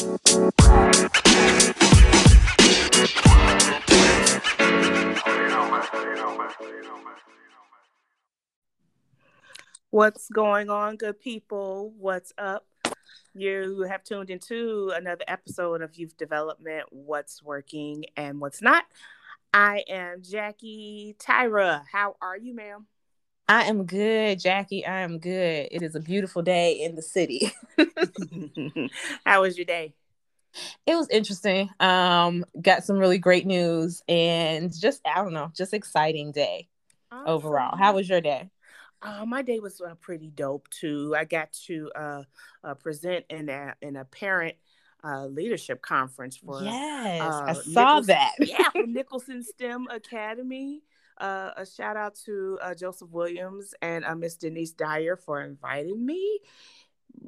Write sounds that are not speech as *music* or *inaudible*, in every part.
What's going on, good people? What's up? You have tuned into another episode of Youth Development What's Working and What's Not. I am Jackie Tyra. How are you, ma'am? I am good, Jackie. I am good. It is a beautiful day in the city. *laughs* How was your day? It was interesting. Um, got some really great news and just I don't know, just exciting day awesome. overall. How was your day? Uh, my day was uh, pretty dope too. I got to uh, uh present in a in a parent uh, leadership conference for yes, uh, I saw Nicholson, that. yeah, *laughs* Nicholson STEM Academy. Uh, a shout out to uh, Joseph Williams and uh, Miss Denise Dyer for inviting me.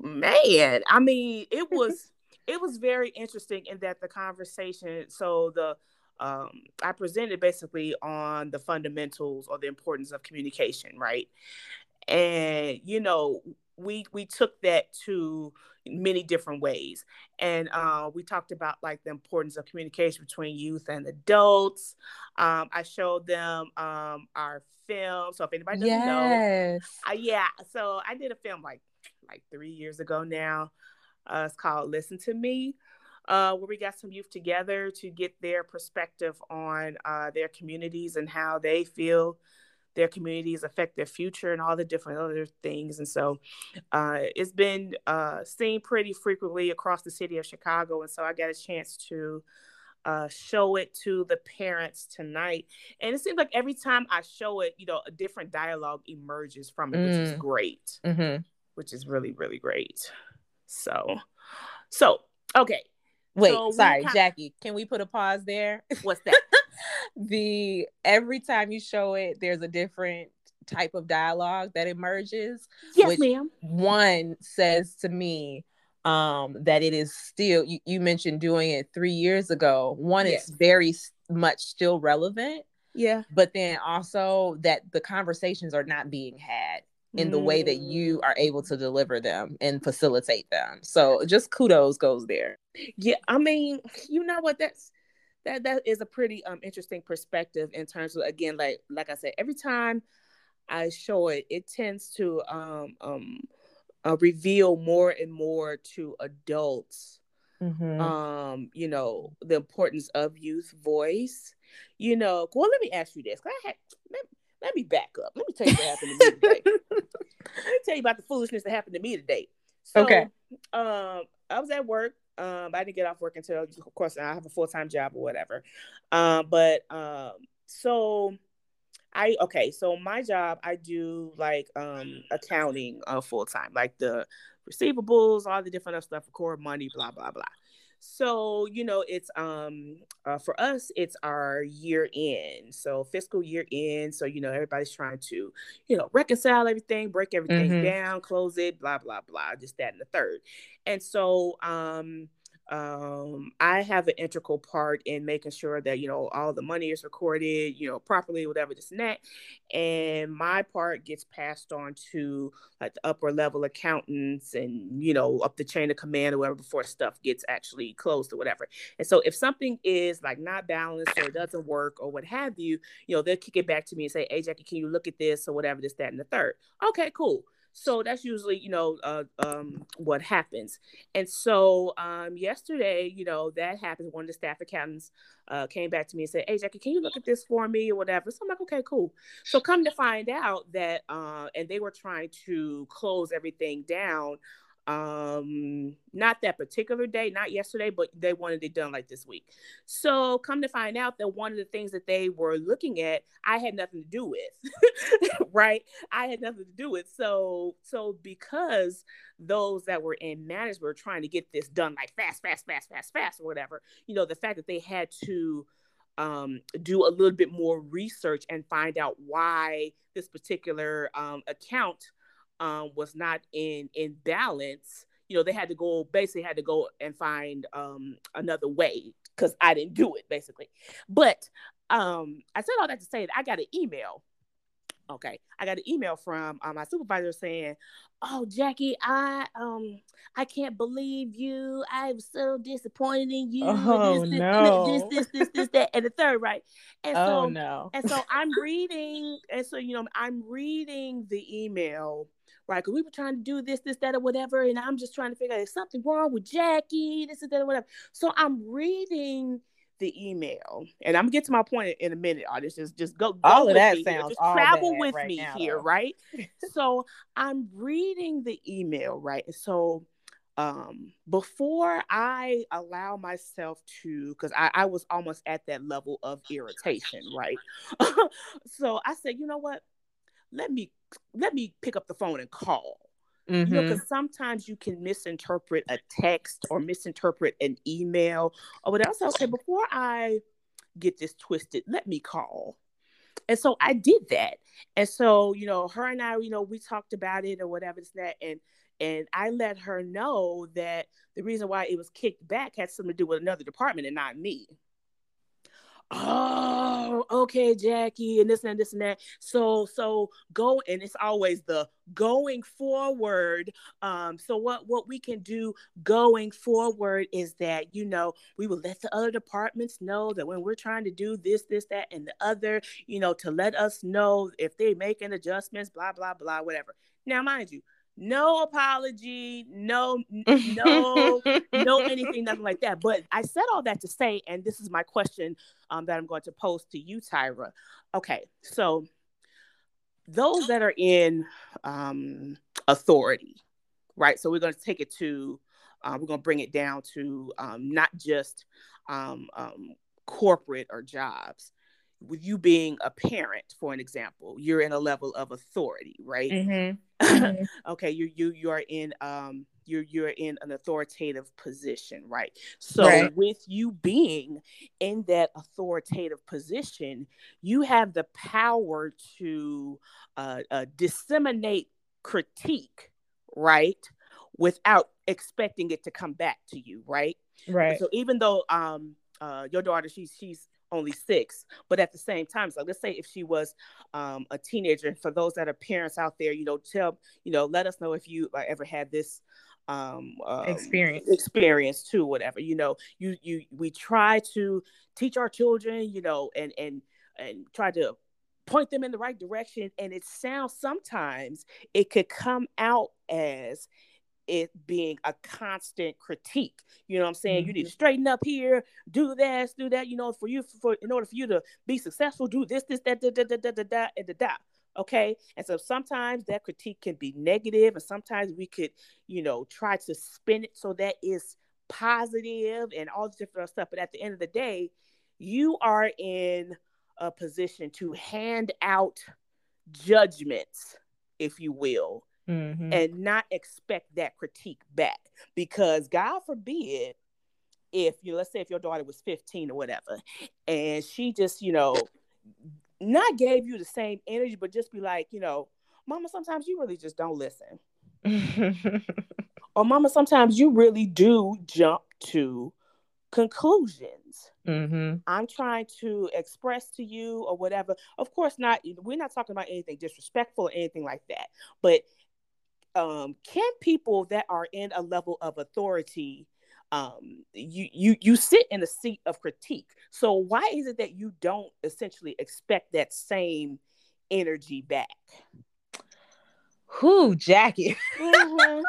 Man, I mean, it *laughs* was it was very interesting in that the conversation. So the um, I presented basically on the fundamentals or the importance of communication, right? And you know, we we took that to many different ways, and uh, we talked about like the importance of communication between youth and adults. Um, I showed them um, our film, so if anybody doesn't yes. know, uh, yeah, so I did a film like like three years ago now. Uh, it's called Listen to Me uh, where we got some youth together to get their perspective on uh, their communities and how they feel their communities affect their future and all the different other things. And so uh, it's been uh, seen pretty frequently across the city of Chicago. And so I got a chance to uh, show it to the parents tonight. And it seems like every time I show it, you know, a different dialogue emerges from it, mm. which is mm. great, mm-hmm. which is really, really great. So, so, okay. Wait, so sorry, Jackie. Can we put a pause there? What's that? *laughs* *laughs* the every time you show it, there's a different type of dialogue that emerges. Yes, ma'am. One says to me um that it is still you, you mentioned doing it three years ago. One yes. is very much still relevant. Yeah. But then also that the conversations are not being had in the way that you are able to deliver them and facilitate them. So just kudos goes there. Yeah, I mean, you know what that's that that is a pretty um interesting perspective in terms of again like like I said every time I show it it tends to um um uh, reveal more and more to adults mm-hmm. um you know the importance of youth voice you know well let me ask you this I had let, let me back up. Let me tell you what happened to me today. *laughs* Let me tell you about the foolishness that happened to me today. So, okay. Um, I was at work. Um, I didn't get off work until, of course, I have a full time job or whatever. Um, but um, so I okay. So my job, I do like um accounting uh, full time, like the receivables, all the different stuff, core money, blah blah blah. So, you know, it's um uh, for us, it's our year end. So fiscal year end. So, you know, everybody's trying to, you know, reconcile everything, break everything mm-hmm. down, close it, blah, blah, blah, just that and the third. And so um um, I have an integral part in making sure that you know all the money is recorded, you know, properly, whatever this and that. And my part gets passed on to like the upper level accountants and you know up the chain of command or whatever before stuff gets actually closed or whatever. And so if something is like not balanced or doesn't work or what have you, you know, they'll kick it back to me and say, "Hey, Jackie, can you look at this or whatever this, that, and the third. Okay, cool. So that's usually, you know, uh, um, what happens. And so um, yesterday, you know, that happened. One of the staff accountants uh, came back to me and said, "Hey, Jackie, can you look at this for me or whatever?" So I'm like, "Okay, cool." So come to find out that, uh, and they were trying to close everything down um not that particular day not yesterday but they wanted it done like this week. So come to find out that one of the things that they were looking at i had nothing to do with *laughs* right? I had nothing to do with. So so because those that were in management were trying to get this done like fast fast fast fast fast or whatever you know the fact that they had to um, do a little bit more research and find out why this particular um, account um, was not in in balance, you know, they had to go basically had to go and find um, another way because I didn't do it basically. But um, I said all that to say that I got an email Okay, I got an email from uh, my supervisor saying, "Oh, Jackie, I um I can't believe you. I'm so disappointed in you. Oh this, this, no. this, this, this, this, that, and the third, right?" And oh so no. and so I'm reading, and so you know, I'm reading the email, right? Because we were trying to do this, this, that, or whatever, and I'm just trying to figure out is something wrong with Jackie, this, is that, or whatever. So I'm reading the email, and I'm gonna get to my point in a minute. Artist, just just go. go All of that sounds Just travel with right me now, here, though. right? *laughs* so I'm reading the email, right? And so um before i allow myself to because I, I was almost at that level of irritation right *laughs* so i said you know what let me let me pick up the phone and call. You know mm-hmm. because sometimes you can misinterpret a text or misinterpret an email or whatever. So okay before i get this twisted let me call. And so i did that. And so you know her and i you know we talked about it or whatever it's that and and i let her know that the reason why it was kicked back had something to do with another department and not me oh okay jackie and this and this and that. So so go and it's always the going forward. Um so what what we can do going forward is that you know we will let the other departments know that when we're trying to do this this that and the other you know to let us know if they're making adjustments blah blah blah whatever. Now mind you no apology no no no *laughs* anything, nothing like that. But I said all that to say, and this is my question um, that I'm going to pose to you, Tyra. Okay, so those that are in um, authority, right? So we're going to take it to, uh, we're going to bring it down to um, not just um, um, corporate or jobs. With you being a parent, for an example, you're in a level of authority, right? Mhm. Mhm. *clears throat* okay you you you are in um you're you're in an authoritative position right so Right. with you being in that authoritative position you have the power to uh, uh disseminate critique right without expecting it to come back to you right Right. so even though um uh your daughter she's she's only six but at the same time so let's say if she was um a teenager for those that are parents out there you know tell you know let us know if you uh, ever had this um, um Experience. experience too whatever you know you you we try to teach our children you know and and and try to point them in the right direction and it sounds sometimes it could come out as it being a constant critique. You know what I'm saying? You need to mm-hmm. straighten up here, do this, do that. You know, for you for in order for you to be successful, do this, this, that, da, da, da, da, da, da, and da, da. Okay. And so sometimes that critique can be negative, and sometimes we could, you know, try to spin it so that is positive and all this different stuff. But at the end of the day, you are in a position to hand out judgments, if you will, Mhm. and not expect that critique back because god forbid if you let's say if your daughter was 15 or whatever and she just you know not gave you the same energy but just be like you know mama sometimes you really just don't listen *laughs* or mama sometimes you really do jump to conclusions Mhm. I'm trying to express to you or whatever. Of course, not. We're not talking about anything disrespectful or anything like that. But um, can people that are in a level of authority, um, you you you sit in a seat of critique. So why is it that you don't essentially expect that same energy back? Who, Jackie? *laughs* Mhm.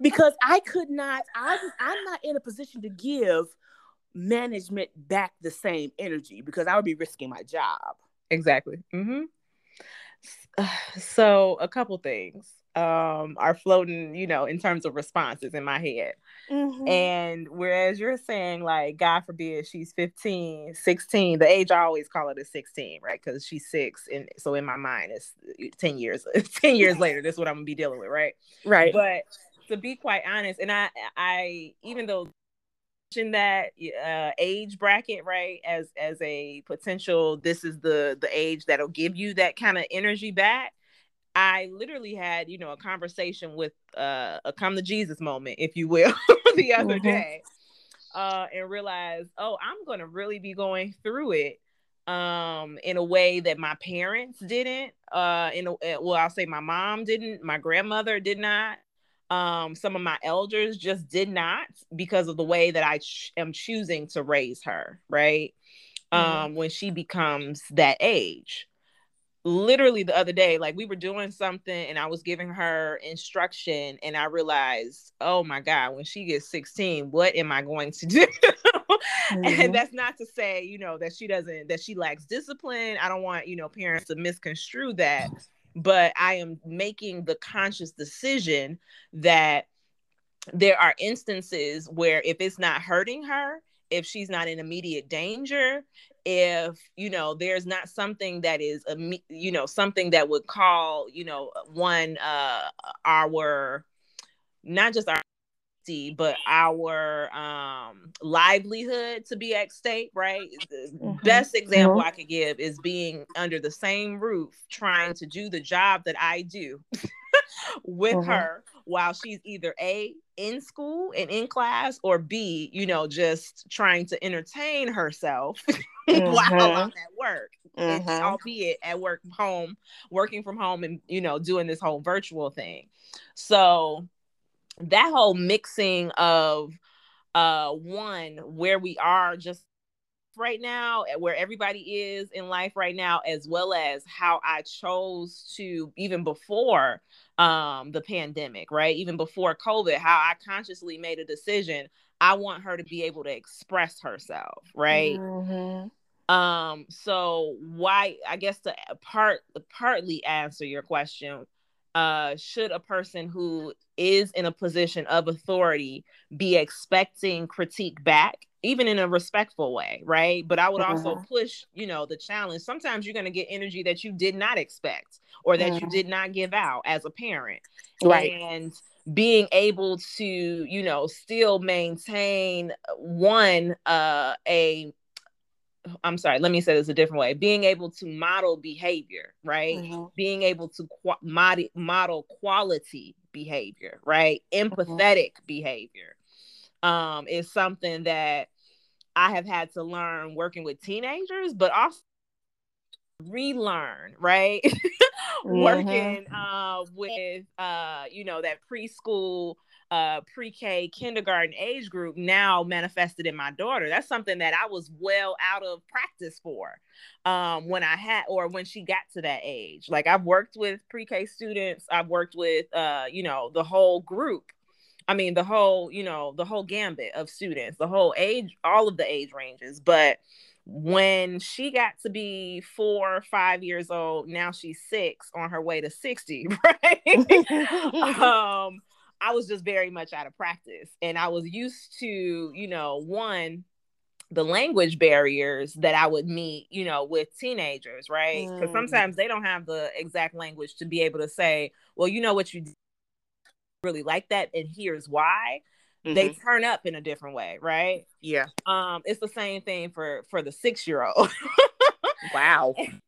because I could not. I I'm not in a position to give management back the same energy because I would be risking my job. exactly. Mm-hmm. *sighs* So a couple things um are floating, you know, in terms of responses in my head. Mhm. And whereas you're saying, like, God forbid she's 15, 16, the age I always call it is 16, right? Because she's six. And so in my mind, it's 10 years, *laughs* 10 years later, this is what I'm gonna be dealing with, right? right. But to be quite honest, and I I even though in that uh age bracket, right, as as a potential, this is the the age that'll give you that kind of energy back. I literally had, you know, a conversation with uh, a come to Jesus moment, if you will, *laughs* the other Mhm. day, uh, and realized, oh, I'm going to really be going through it um in a way that my parents didn't uh in a eh, well I'll say my mom didn't my grandmother did not um some of my elders just did not because of the way that I ch- am choosing to raise her right mm-hmm. um when she becomes that age literally the other day like we were doing something and i was giving her instruction and i realized oh my god when she gets 16 what am i going to do *laughs* mm-hmm. and that's not to say you know that she doesn't that she lacks discipline i don't want you know parents to misconstrue that but i am making the conscious decision that there are instances where if it's not hurting her if she's not in immediate danger if you know there's not something that is a you know something that would call you know one uh our not just our but our um livelihood to be at stake right the mm-hmm. best example mm-hmm. i could give is being under the same roof trying to do the job that i do *laughs* with mm-hmm. her while she's either a in school and in class or b you know just trying to entertain herself *laughs* mm-hmm. while i'm at work mm-hmm. and, albeit at work home working from home and you know doing this whole virtual thing so that whole mixing of uh one where we are just right now where everybody is in life right now as well as how i chose to even before um the pandemic right even before covid how i consciously made a decision i want her to be able to express herself right mm-hmm. um so why i guess to part partly answer your question uh should a person who is in a position of authority be expecting critique back even in a respectful way right but i would mm-hmm. also push you know the challenge sometimes you're going to get energy that you did not expect or that mm-hmm. you did not give out as a parent right and being able to you know still maintain one uh a I'm sorry, let me say this a different way. Being able to model behavior, right? Mm-hmm. Being able to qu- mod- model quality behavior, right? Mm-hmm. Empathetic mm-hmm. behavior um, is something that I have had to learn working with teenagers, but also relearn, right? *laughs* mm-hmm. Working uh, with, uh, you know, that preschool uh, pre-K kindergarten age group now manifested in my daughter. That's something that I was well out of practice for um, when I had or when she got to that age. Like I've worked with pre-K students, I've worked with uh, you know, the whole group. I mean, the whole, you know, the whole gambit of students, the whole age, all of the age ranges. But when she got to be four or five years old, now she's six on her way to 60, *laughs* right? *laughs* um, I was just very much out of practice. And I was used to, you know, one, the language barriers that I would meet, you know, with teenagers, right? Because mm. sometimes they don't have the exact language to be able to say, well, you know what you really like that, and here's why. Mm-hmm. They turn up in a different way, right? Yeah. Um, it's the same thing for for the six year old. wow *laughs*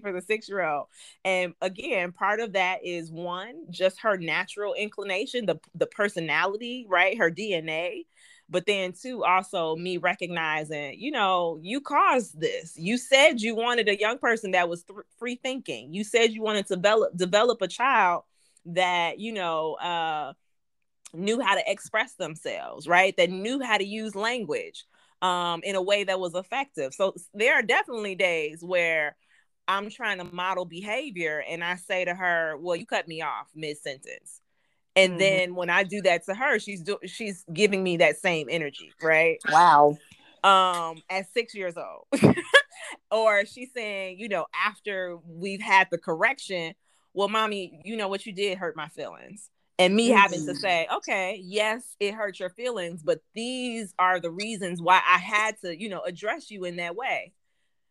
for the six year old. And again, part of that is one, just her natural inclination, the the personality, right? Her DNA. But then two, also me recognizing, you know, you caused this. You said you wanted a young person that was th- free thinking. You said you wanted to develop develop a child that, you know, uh knew how to express themselves, right? That knew how to use language um, in a way that was effective. So there are definitely days where I'm trying to model behavior and I say to her, "Well, you cut me off mid sentence." And mm-hmm. then when I do that to her, she's do- she's giving me that same energy, right? Wow. Um at 6 years old. *laughs* or she's saying, you know, after we've had the correction, "Well, mommy, you know what you did hurt my feelings." And me mm-hmm. having to mm. say, okay, yes, it hurt your feelings, but these are the reasons why I had to, you know, address you in that way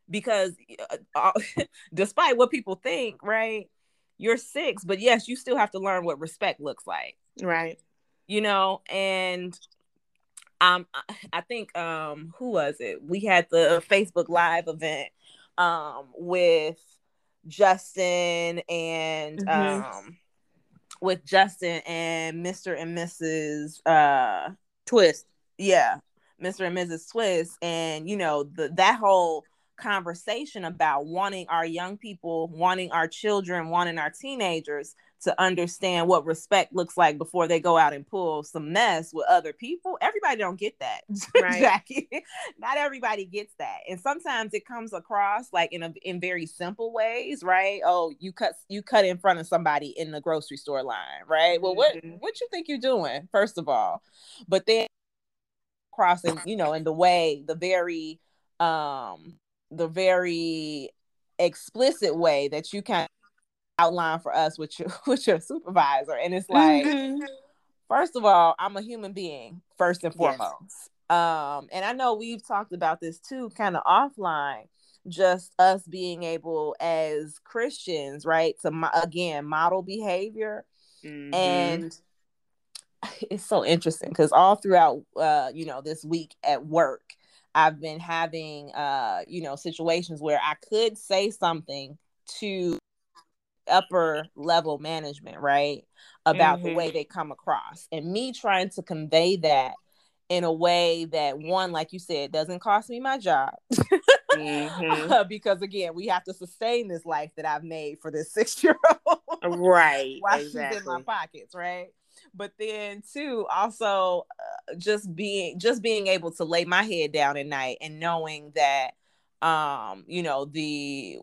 because uh, uh *laughs* despite what people think, right? You're six, but yes, you still have to learn what respect looks like. Right. You know, and um I think um who was it? We had the Facebook live event um with Justin and mm-hmm. um with Justin and Mr. and Mrs. uh Twist. Yeah. Mr. and Mrs. Twist and you know the that whole conversation about wanting our young people, wanting our children, wanting our teenagers to understand what respect looks like before they go out and pull some mess with other people. Everybody don't get that, *laughs* *laughs* right. Jackie. Not everybody gets that, and sometimes it comes across like in a in very simple ways, right? Oh, you cut you cut in front of somebody in the grocery store line, right? Well, what mm-hmm. what you think you're doing, first of all, but then crossing, you know, in the way the very um the very explicit way that you kind of outline for us with your *laughs* with your supervisor and it's like mm-hmm. first of all i'm a human being first and foremost yes. um and i know we've talked about this too kind of offline just us being able as christians right to mo- again model behavior mm-hmm. and *sighs* it's so interesting because all throughout uh you know this week at work i've been having uh you know situations where i could say something to upper level management, right? About mm-hmm. the way they come across. And me trying to convey that in a way that one, like you said, doesn't cost me my job. mm-hmm. *laughs* because again, we have to sustain this life that I've made for this *laughs* six year old. right. *laughs* While exactly. she's in my pockets, right? But then too, also uh, just being just being able to lay my head down at night and knowing that um you know the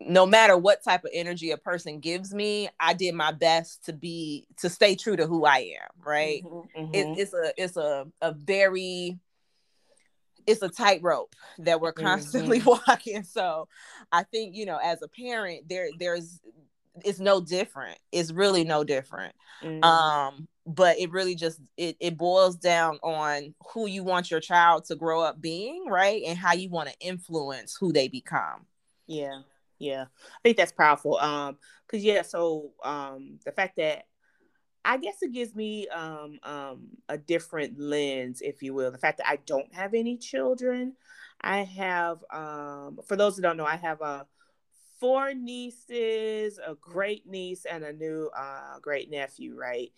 no matter what type of energy a person gives me i did my best to be to stay true to who i am right mm-hmm, mm-hmm. It, it's a it's a a very it's a tightrope that we're constantly *laughs* mm-hmm. walking so i think you know as a parent there there's it's no different. It's really no different. Mm-hmm. um but it really just it, it boils down on who you want your child to grow up being right? And how you want to influence who they become. Yeah yeah. I think that's powerful. Um because yeah so um the fact that i guess it gives me um um a different lens if you will. The fact that i don't have any children i have um for those who don't know i have a four nieces a great niece and a new uh great nephew right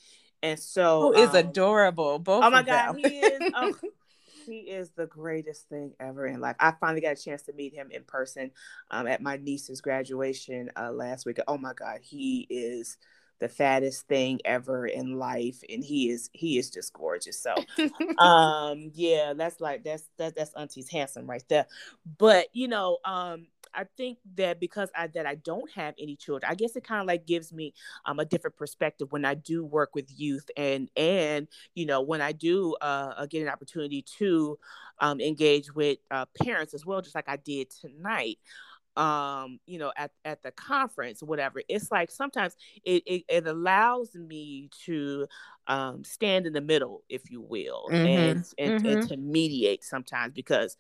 and so Who is um, adorable. Both. Oh my god, he is. *laughs* Oh, he is the greatest thing ever in life. I finally got a chance to meet him in person um, at my niece's graduation uh, last week. Oh my god, he is the fattest thing ever in life and he is he is just gorgeous so *laughs* um yeah that's like that's that, that's auntie's handsome right there but you know um I think that because I that I don't have any children, I guess it kind of like gives me um, a different perspective when I do work with youth and and you know when I do uh, uh, get an opportunity to um, engage with uh, parents as well, just like I did tonight um you know at, at the conference whatever it's like sometimes it, it, it allows me to um stand in the middle if you will mm-hmm. and and, mm-hmm. and to mediate sometimes because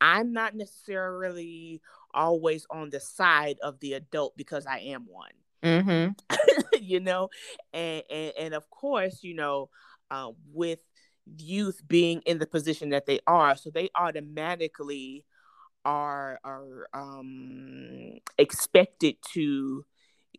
i'm not necessarily always on the side of the adult because I am one. Mm-hmm. *laughs* you know, and, and, and of course, you know, uh, with youth being in the position that they are, so they automatically are are um, expected to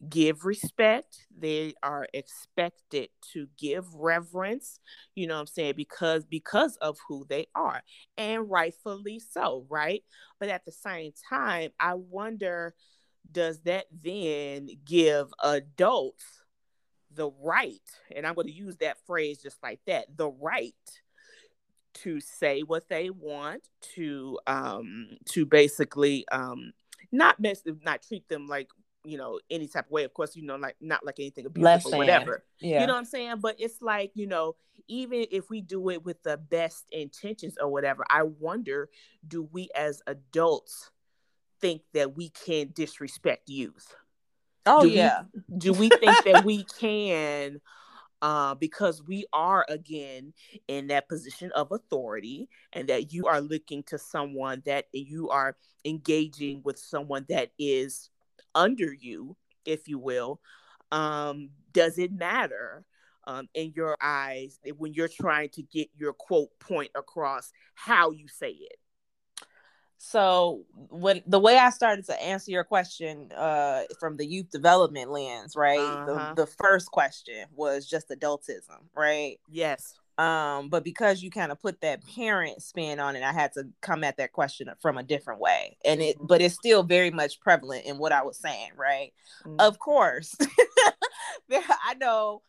give respect. They are expected to give reverence you know what i'm saying because because of who they are and rightfully so right? But at the same time i wonder does that then give adults the right and i'm going to use that phrase just like that the right to say what they want to um to basically um not mess not treat them like you know any type of way. Of course you know like not like anything abusive or whatever. yeah. you know what i'm saying? But it's like you know even if we do it with the best intentions or whatever i wonder do we as adults think that we can disrespect youth? Oh do yeah. we, do we think that we *laughs* can uh, because we are again in that position of authority and that you are looking to someone that you are engaging with someone that is under you, if you will, um, does it matter um, in your eyes when you're trying to get your quote point across how you say it? So when the way I started to answer your question uh, from the youth development lens, right? Uh-huh. The, the first question was just adultism, right? Yes. Um, but because you kind of put that parent spin on it, I had to come at that question from a different way. And it, but it's still very much prevalent in what I was saying, right? Mm-hmm. Of course, *laughs* I know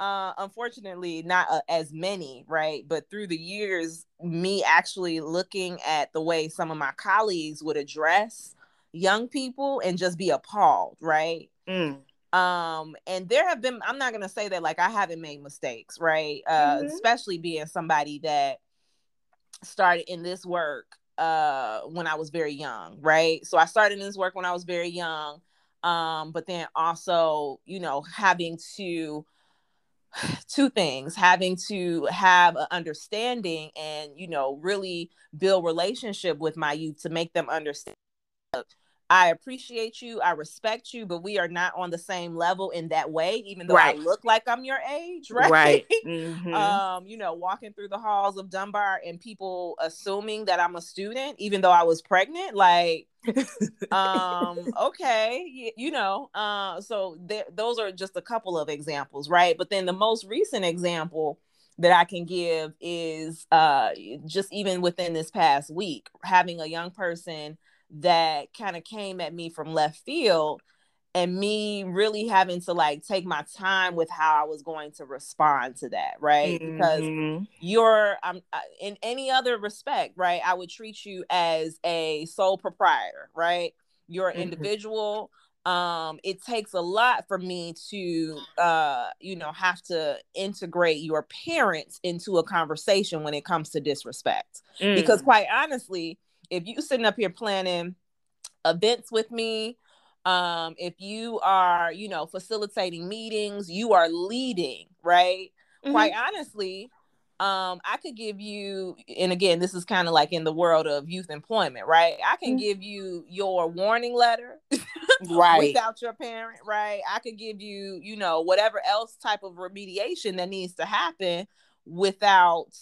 uh unfortunately not uh, as many right but through the years me actually looking at the way some of my colleagues would address young people and just be appalled right mm um and there have been i'm not going to say that like i haven't made mistakes right uh mm-hmm. especially being somebody that started in this work uh when i was very young right so i started in this work when i was very young um but then also you know having to *sighs* two things having to have an understanding and you know really build relationship with my youth to make them understand I appreciate you, I respect you, but we are not on the same level in that way, even though right. I look like I'm your age, *laughs* right? Right. Mm-hmm. um, you know, walking through the halls of Dunbar and people assuming that I'm a student, even though I was pregnant, like *laughs* um okay you, you know uh so there those are just a couple of examples right but then the most recent example that I can give is uh just even within this past week having a young person that kind of came at me from left field and me really having to like take my time with how I was going to respond to that, right? Mm-hmm. Because you're um, in any other respect, right? I would treat you as a sole proprietor, right? You're an mm-hmm. individual. Um, it takes a lot for me to, uh, you know, have to integrate your parents into a conversation when it comes to disrespect. Mm. Because quite honestly, if you sitting up here planning events with me, um, if you are, you know, facilitating meetings, you are leading, right? Mm-hmm. Quite honestly, um, I could give you, and again, this is kind of like in the world of youth employment, right? I can mm-hmm. give you your warning letter, *laughs* right, without your parent, right? I could give you, you know, whatever else type of remediation that needs to happen without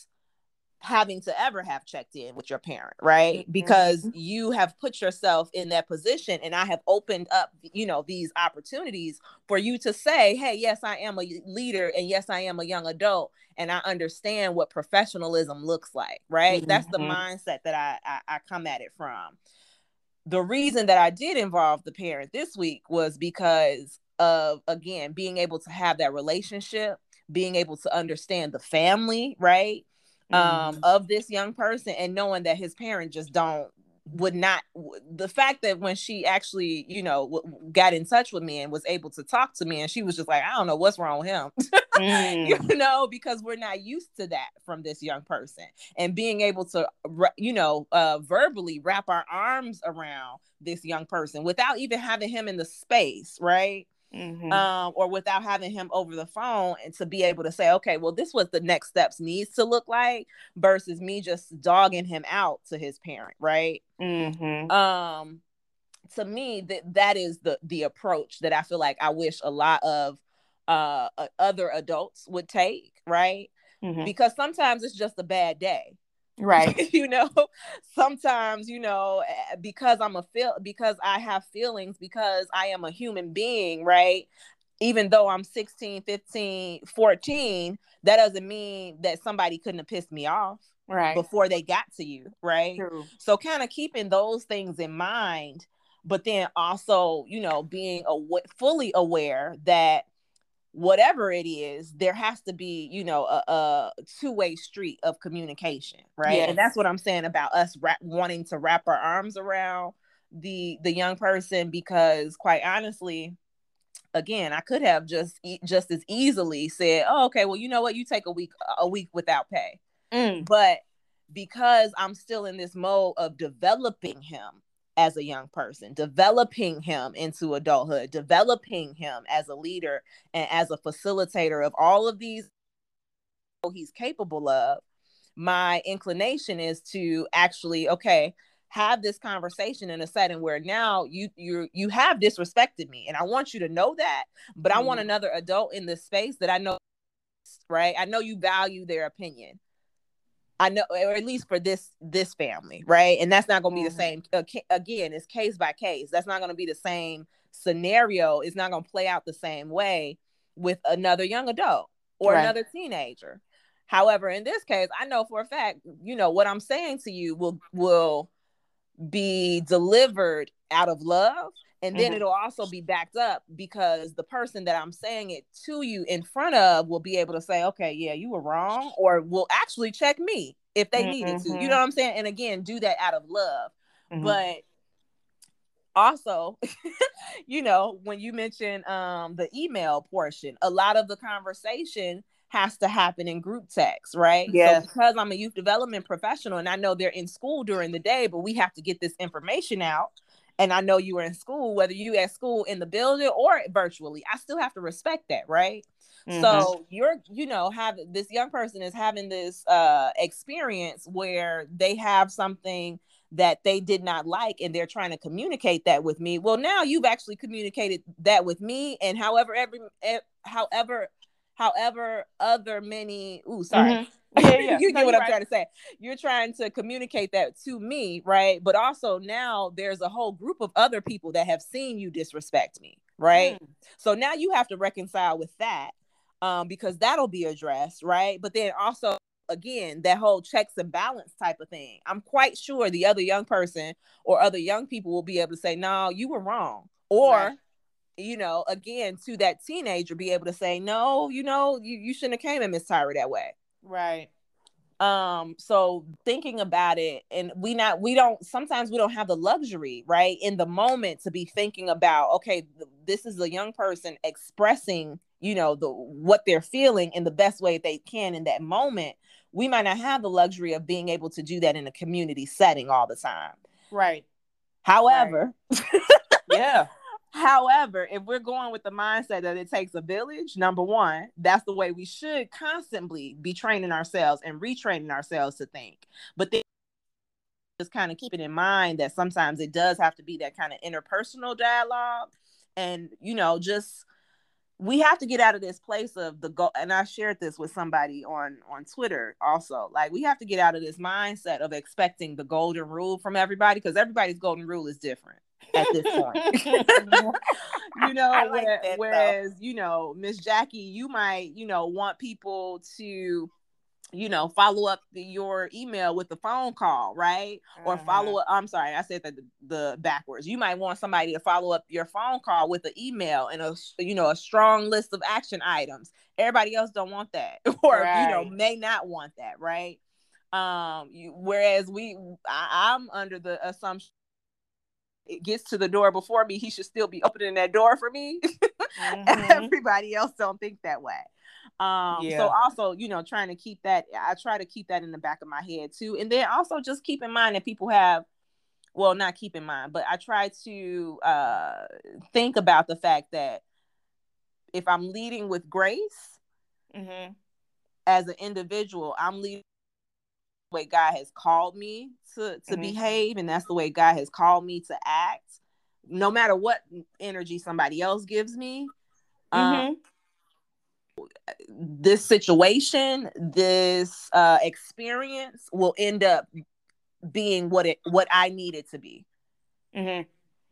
having to ever have checked in with your parent, right? Mm-hmm. Because you have put yourself in that position and I have opened up, you know, these opportunities for you to say, "Hey, yes, I am a leader and yes, I am a young adult and I understand what professionalism looks like," right? Mm-hmm. That's the mm-hmm. mindset that I, I I come at it from. The reason that I did involve the parent this week was because of again being able to have that relationship, being able to understand the family, right? Um mm-hmm. of this young person and knowing that his parent just don't would not the fact that when she actually you know w- got in touch with me and was able to talk to me and she was just like i don't know what's wrong with him *laughs* mm. you know because we're not used to that from this young person and being able to you know uh verbally wrap our arms around this young person without even having him in the space right Mm-hmm. Um, or without having him over the phone and to be able to say, okay, well, this was the next steps needs to look like versus me just dogging him out to his parent, right? Mm-hmm. Um, to me, that that is the the approach that I feel like I wish a lot of uh other adults would take, right? Mm-hmm. Because sometimes it's just a bad day right. *laughs* You know sometimes you know eh, because i'm a feel because i have feelings because i am a human being right? Even though i'm 16 15 14 that doesn't mean that somebody couldn't have pissed me off right. before they got to you right? True. so kind of keeping those things in mind but then also you know being aw- fully aware that whatever it is, there has to be, you know, a, a two-way street of communication, right? Yes. And that's what I'm saying about us wrap, wanting to wrap our arms around the the young person because quite honestly, again, I could have just just as easily said, "Oh, okay, well, you know what? You take a week a week without pay." Mm. But because I'm still in this mode of developing him as a young person, developing him into adulthood, developing him as a leader and as a facilitator of all of these he's capable of. My inclination is to actually, okay, have this conversation in a setting where now you you you have disrespected me and I want you to know that, but mm-hmm. I want mm-hmm. another adult in this space that I know right? I know you value their opinion. I know, or at least for this this family, right? And that's not going to be mm-hmm. the same. Uh, again, it's case by case. That's not going to be the same scenario. It's not going to play out the same way with another young adult or right. another teenager. However, in this case, I know for a fact, you know, what I'm saying to you will will be delivered out of love and then mm-hmm. it'll also be backed up because the person that I'm saying it to you in front of will be able to say, okay, yeah, you were wrong, or will actually check me if they mm-hmm. needed to. You mm-hmm. know what I'm saying? And again, do that out of love. Mm-hmm. But also, *laughs* you know, when you mention um the email portion, a lot of the conversation has to happen in group text, right? Yeah. So because I'm a youth development professional and I know they're in school during the day, but we have to get this information out and I know you were in school, whether you at school in the building or virtually, I still have to respect that, right? Mm-hmm. So you're, you know, have this young person is having this uh experience where they have something that they did not like and they're trying to communicate that with me. Well, now you've actually communicated that with me and however every however however other many ooh sorry mm-hmm *laughs* yeah, yeah. *laughs* you get no, what I'm right. trying to say. You're trying to communicate that to me, right? But also now there's a whole group of other people that have seen you disrespect me, right? Mm. So now you have to reconcile with that um, because that'll be addressed, right? But then also again that whole checks and balance type of thing i'm quite sure the other young person or other young people will be able to say no you were wrong or right. you know again to that teenager be able to say no you know you, you shouldn't have came at miss tyra that way Right. Um, so thinking about it, and we not we don't sometimes we don't have the luxury, right, in the moment to be thinking about, okay, this is a young person expressing, you know, the what they're feeling in the best way they can in that moment. We might not have the luxury of being able to do that in a community setting all the time. Right. However, right. *laughs* yeah. However, if we're going with the mindset that it takes a village, number one, that's the way we should constantly be training ourselves and retraining ourselves to think. But then just kind of keeping in mind that sometimes it does have to be that kind of interpersonal dialogue. And, you know, just we have to get out of this place of the goal and i shared this with somebody on on twitter also like we have to get out of this mindset of expecting the golden rule from everybody because everybody's golden rule is different at this point. *laughs* you *laughs* know, like where, that, whereas, though. you know, Miss Jackie, you might, you know, want people to you know, follow up the, your email with a phone call, right? Uh-huh. Or follow up. I'm sorry, I said that the, the, backwards. You might want somebody to follow up your phone call with an email and a you know a strong list of action items. Everybody else don't want that, *laughs* or right. you know may not want that, right? Um, you, whereas we, I, I'm under the assumption it gets to the door before me, he should still be opening that door for me. *laughs* Mm-hmm. Everybody else don't think that way. Um, yeah. so also, you know, trying to keep that, I try to keep that in the back of my head too. And then also just keep in mind that people have, well, not keep in mind, but I try to uh, think about the fact that if I'm leading with grace mm-hmm. as an individual, I'm leading way God has called me to to mm-hmm. behave, and that's the way God has called me to act. No matter what energy somebody else gives me, um, mm-hmm. um, this situation, this uh, experience will end up being what it what I need it to be. Mm-hmm.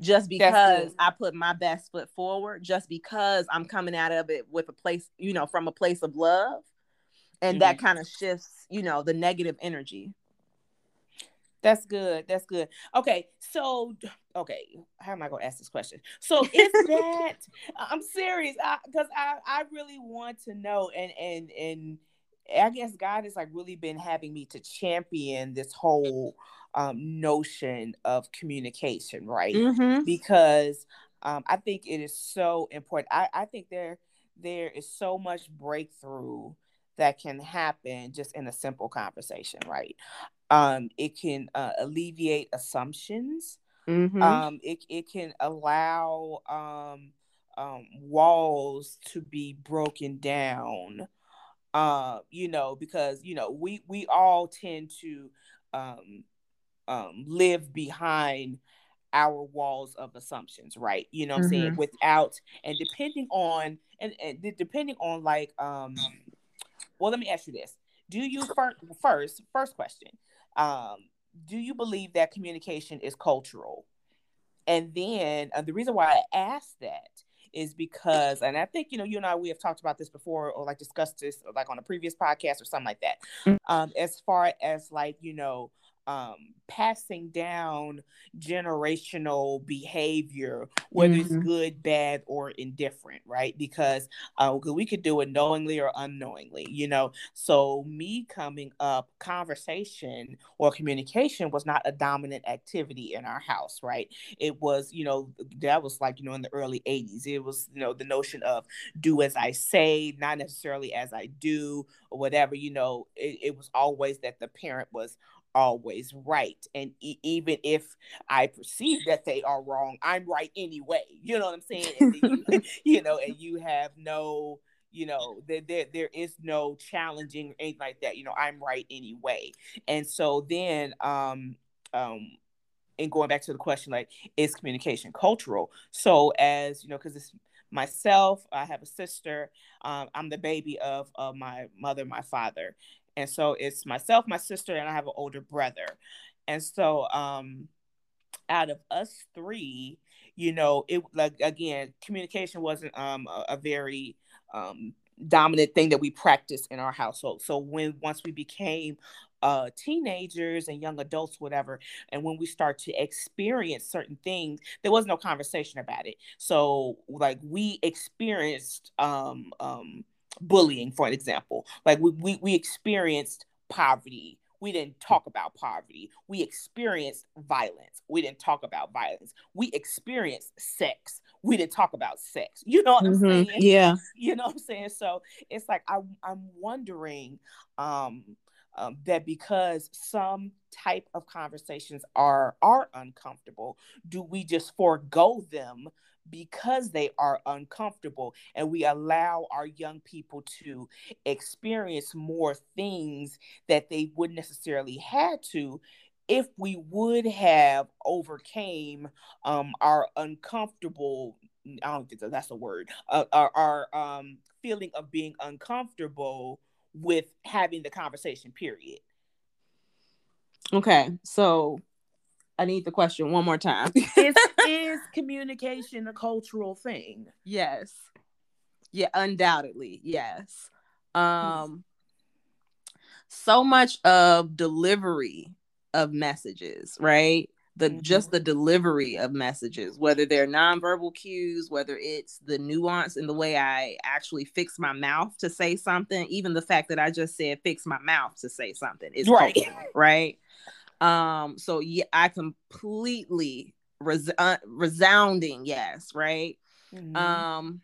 Just because I put my best foot forward, just because I'm coming out of it with a place, you know, from a place of love and mm-hmm. that kind of shifts you know the negative energy that's good that's good okay so okay how am i going to ask this question so *laughs* is that i'm serious because I, I, I really want to know and and and i guess god has like really been having me to champion this whole um, notion of communication right mm-hmm. because um, i think it is so important I, I think there there is so much breakthrough that can happen just in a simple conversation, right? Um, it can uh, alleviate assumptions. Mm-hmm. Um, it, it can allow um, um, walls to be broken down. Uh, you know, because you know we we all tend to um, um, live behind our walls of assumptions, right? You know I'm mm-hmm. saying? Without and depending on and, and depending on like um well, let me ask you this: Do you first, first, first question? Um, do you believe that communication is cultural? And then uh, the reason why I ask that is because, and I think you know, you and I we have talked about this before, or like discussed this, or like on a previous podcast or something like that. Mm-hmm. Um, as far as like you know, um, passing down generational behavior, whether mm-hmm. it's good, bad, or indifferent, right? Because uh, we could do it knowingly or unknowingly, you know. So, me coming up, conversation or communication was not a dominant activity in our house, right? It was, you know, that was like, you know, in the early 80s. It was, you know, the notion of do as I say, not necessarily as I do, or whatever, you know, it, it was always that the parent was always right. And e- even if I perceive that they are wrong, I'm right anyway. You know what I'm saying? You, *laughs* *laughs* you, know, and you have no, you know, there, there, there is no challenging or anything like that. You know, I'm right anyway. And so then, um, um, and going back to the question, like, is communication cultural? So as you know, because it's myself, I have a sister. Um, I'm the baby of, of my mother, my father, and so it's myself, my sister, and I have an older brother. And so um out of us three, you know, it like again, communication wasn't um a, a very um dominant thing that we practiced in our household. So when once we became uh, teenagers and young adults, whatever, and when we start to experience certain things, there was no conversation about it. So like we experienced um, um, bullying, for an example. Like we, we, we experienced poverty. We didn't talk about poverty. We experienced violence. We didn't talk about violence. We experienced sex. We didn't talk about sex. You know what mm-hmm. I'm saying? Yeah. *laughs* You know what I'm saying? So it's like I, I'm wondering um, um, that because some type of conversations are are uncomfortable, do we just forego them because they are uncomfortable and we allow our young people to experience more things that they wouldn't necessarily had to if we would have overcame um, our uncomfortable i don't think that's a word uh, our, our um, feeling of being uncomfortable with having the conversation period. Okay so I need the question one more time. *laughs* is, *laughs* is communication a cultural thing? Yes. Yeah, undoubtedly. Yes. Um so much of delivery of messages, right? The mm-hmm. just the delivery of messages, whether they're nonverbal cues, whether it's the nuance in the way I actually fix my mouth to say something, even the fact that I just said fix my mouth to say something is right, cultural, right? Um, so yeah, I completely res- uh, resounding yes, right? Mm-hmm. Um,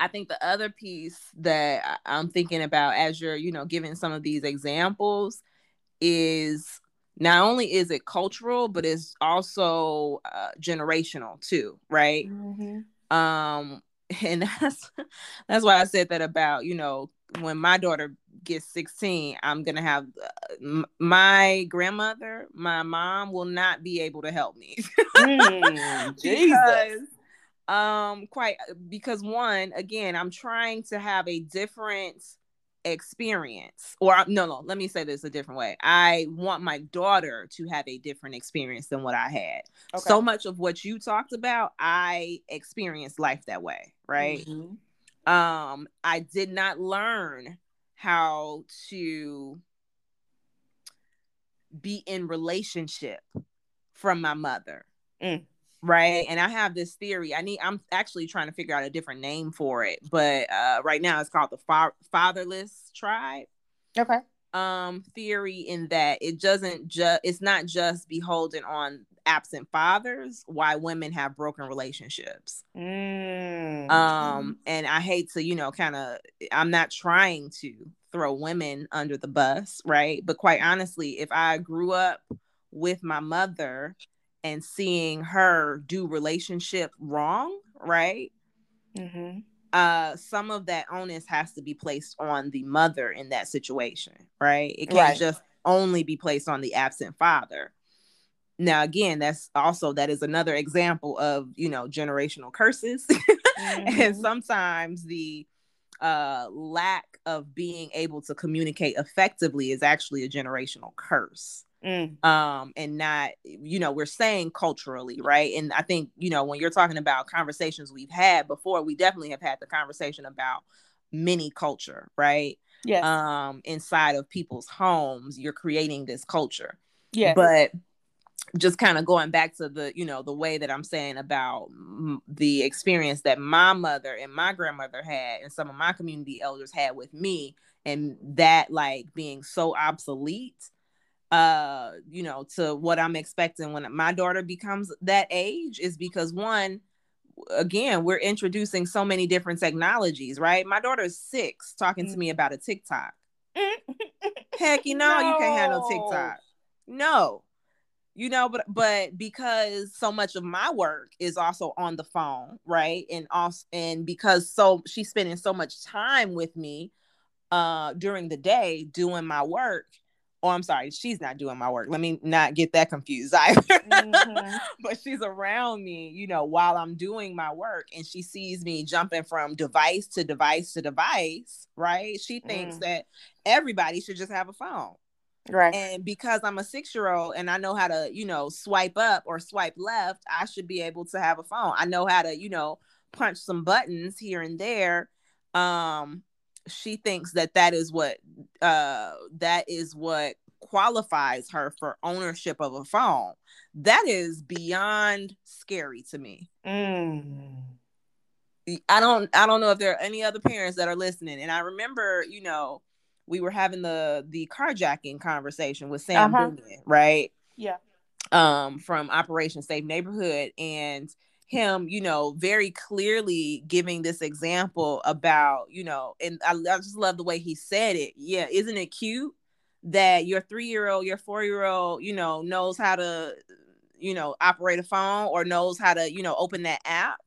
I think the other piece that I'm thinking about as you're, you know, giving some of these examples is not only is it cultural, but it's also uh, generational too, right? Mm-hmm. Um, *laughs* and that's that's why I said that about you know when my daughter gets 16 i'm gonna have uh, my grandmother my mom will not be able to help me. Mm, *laughs* because um quite uh, because one again i'm trying to have a different experience or no no let me say this a different way. I want my daughter to have a different experience than what i had. Okay. so much of what you talked about i experienced life that way right? Mm-hmm. Um i did not learn how to be in relationship from my mother. Mm. Right? And i have this theory. I need i'm actually trying to figure out a different name for it but uh right now it's called the fa- fatherless tribe. Okay. Um theory in that it doesn't just it's not just beholden on absent fathers why women have broken relationships mm. um and i hate to you know kind of i'm not trying to throw women under the bus right but quite honestly if i grew up with my mother and seeing her do relationship wrong, right? Mm-hmm. Uh, some of that onus has to be placed on the mother in that situation, right? It can't right. just only be placed on the absent father. Now, again, that's also that is another example of you know generational curses, *laughs* mm-hmm. and sometimes the uh, lack of being able to communicate effectively is actually a generational curse mm. um, and not, you know, we're saying culturally, right? And I think, you know, when you're talking about conversations we've had before, we definitely have had the conversation about mini culture, right? Yes. Um, inside of people's homes, you're creating this culture. Yeah. But just kind of going back to the you know the way that i'm saying about m- the experience that my mother and my grandmother had and some of my community elders had with me and that like being so obsolete uh you know to what i'm expecting when my daughter becomes that age is because one again we're introducing so many different technologies right? My daughter's six talking to me about a tiktok. *laughs* Heck you know no. you can't handle tiktok. No you know but but because so much of my work is also on the phone right? And also and because so she's spending so much time with me uh during the day doing my work oh i'm sorry she's not doing my work. Let me not get that confused *laughs* either. Mm-hmm. but she's around me you know while i'm doing my work and she sees me jumping from device to device to device right? She thinks mm. that everybody should just have a phone Right. And because I'm a six year old and I know how to, you know, swipe up or swipe left, I should be able to have a phone. I know how to, you know, punch some buttons here and there. Um, she thinks that that is what uh that is what qualifies her for ownership of a phone. That is beyond scary to me. Mm. I don't I don't know if there are any other parents that are listening. And I remember, you know, we were having the the carjacking conversation with Sam uh-huh. right? Yeah. Um, from Operation Safe Neighborhood, and him, you know, very clearly giving this example about, you know, and I, I just love the way he said it. Yeah, isn't it cute that your three year old, your four year old, you know, knows how to, you know, operate a phone or knows how to, you know, open that app?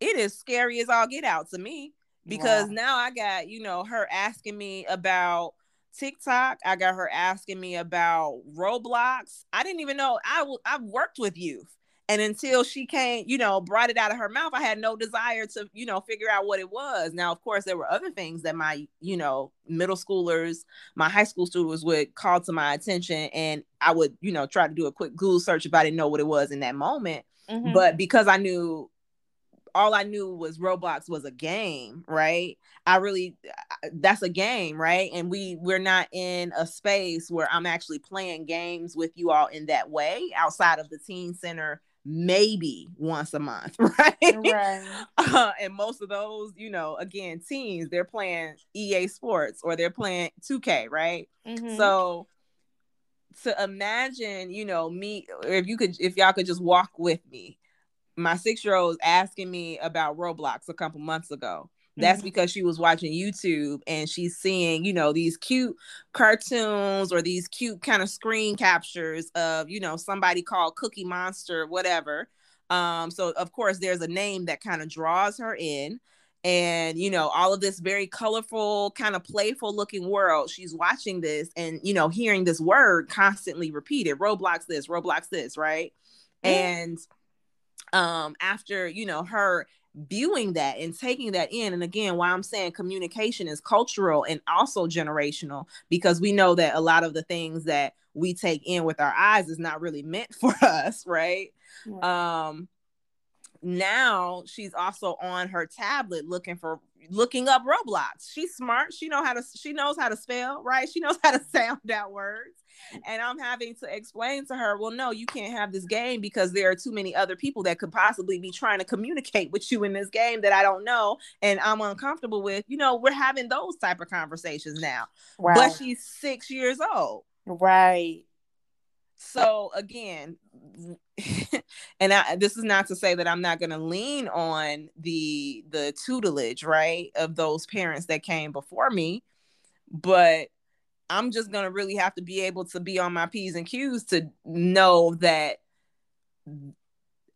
It is scary as all get out to me because wow. now I got, you know, her asking me about TikTok. I got her asking me about Roblox. I didn't even know I w- I've worked with youth. And until she came, you know, brought it out of her mouth, I had no desire to, you know, figure out what it was. Now, of course, there were other things that my, you know, middle schoolers, my high school students would call to my attention. And I would, you know, try to do a quick Google search if I didn't know what it was in that moment. Mm-hmm. But because I knew all I knew was Roblox was a game, right? I really that's a game, right? And we we're not in a space where I'm actually playing games with you all in that way outside of the teen center maybe once a month, *laughs* right? Right. *laughs* Uh, and most of those, you know, again, teens, they're playing EA Sports or they're playing 2K, right? Mm-hmm. So to imagine, you know, me if you could if y'all could just walk with me my six year old was asking me about Roblox a couple months ago. That's mm-hmm. because she was watching YouTube and she's seeing, you know, these cute cartoons or these cute kind of screen captures of, you know, somebody called Cookie Monster, whatever. Um, so of course there's a name that kind of draws her in. And you know, all of this very colorful, kind of playful looking world. She's watching this and you know, hearing this word constantly repeated, Roblox this, Roblox this, right? Mm-hmm. And um after you know her viewing that and taking that in and again why i'm saying communication is cultural and also generational because we know that a lot of the things that we take in with our eyes is not really meant *laughs* for us right yeah. um now she's also on her tablet looking for looking up roblox she's smart she know how to she knows how to spell right she *laughs* knows how to sound out words and I'm having to explain to her, well, no, you can't have this game because there are too many other people that could possibly be trying to communicate with you in this game that I don't know and I'm uncomfortable with. You know, we're having those type of conversations now. Wow. But she's six years old. Right. So again, *laughs* and I, this is not to say that I'm not going to lean on the the tutelage, right, of those parents that came before me, but I'm just gonna really have to be able to be on my P's and Q's to know that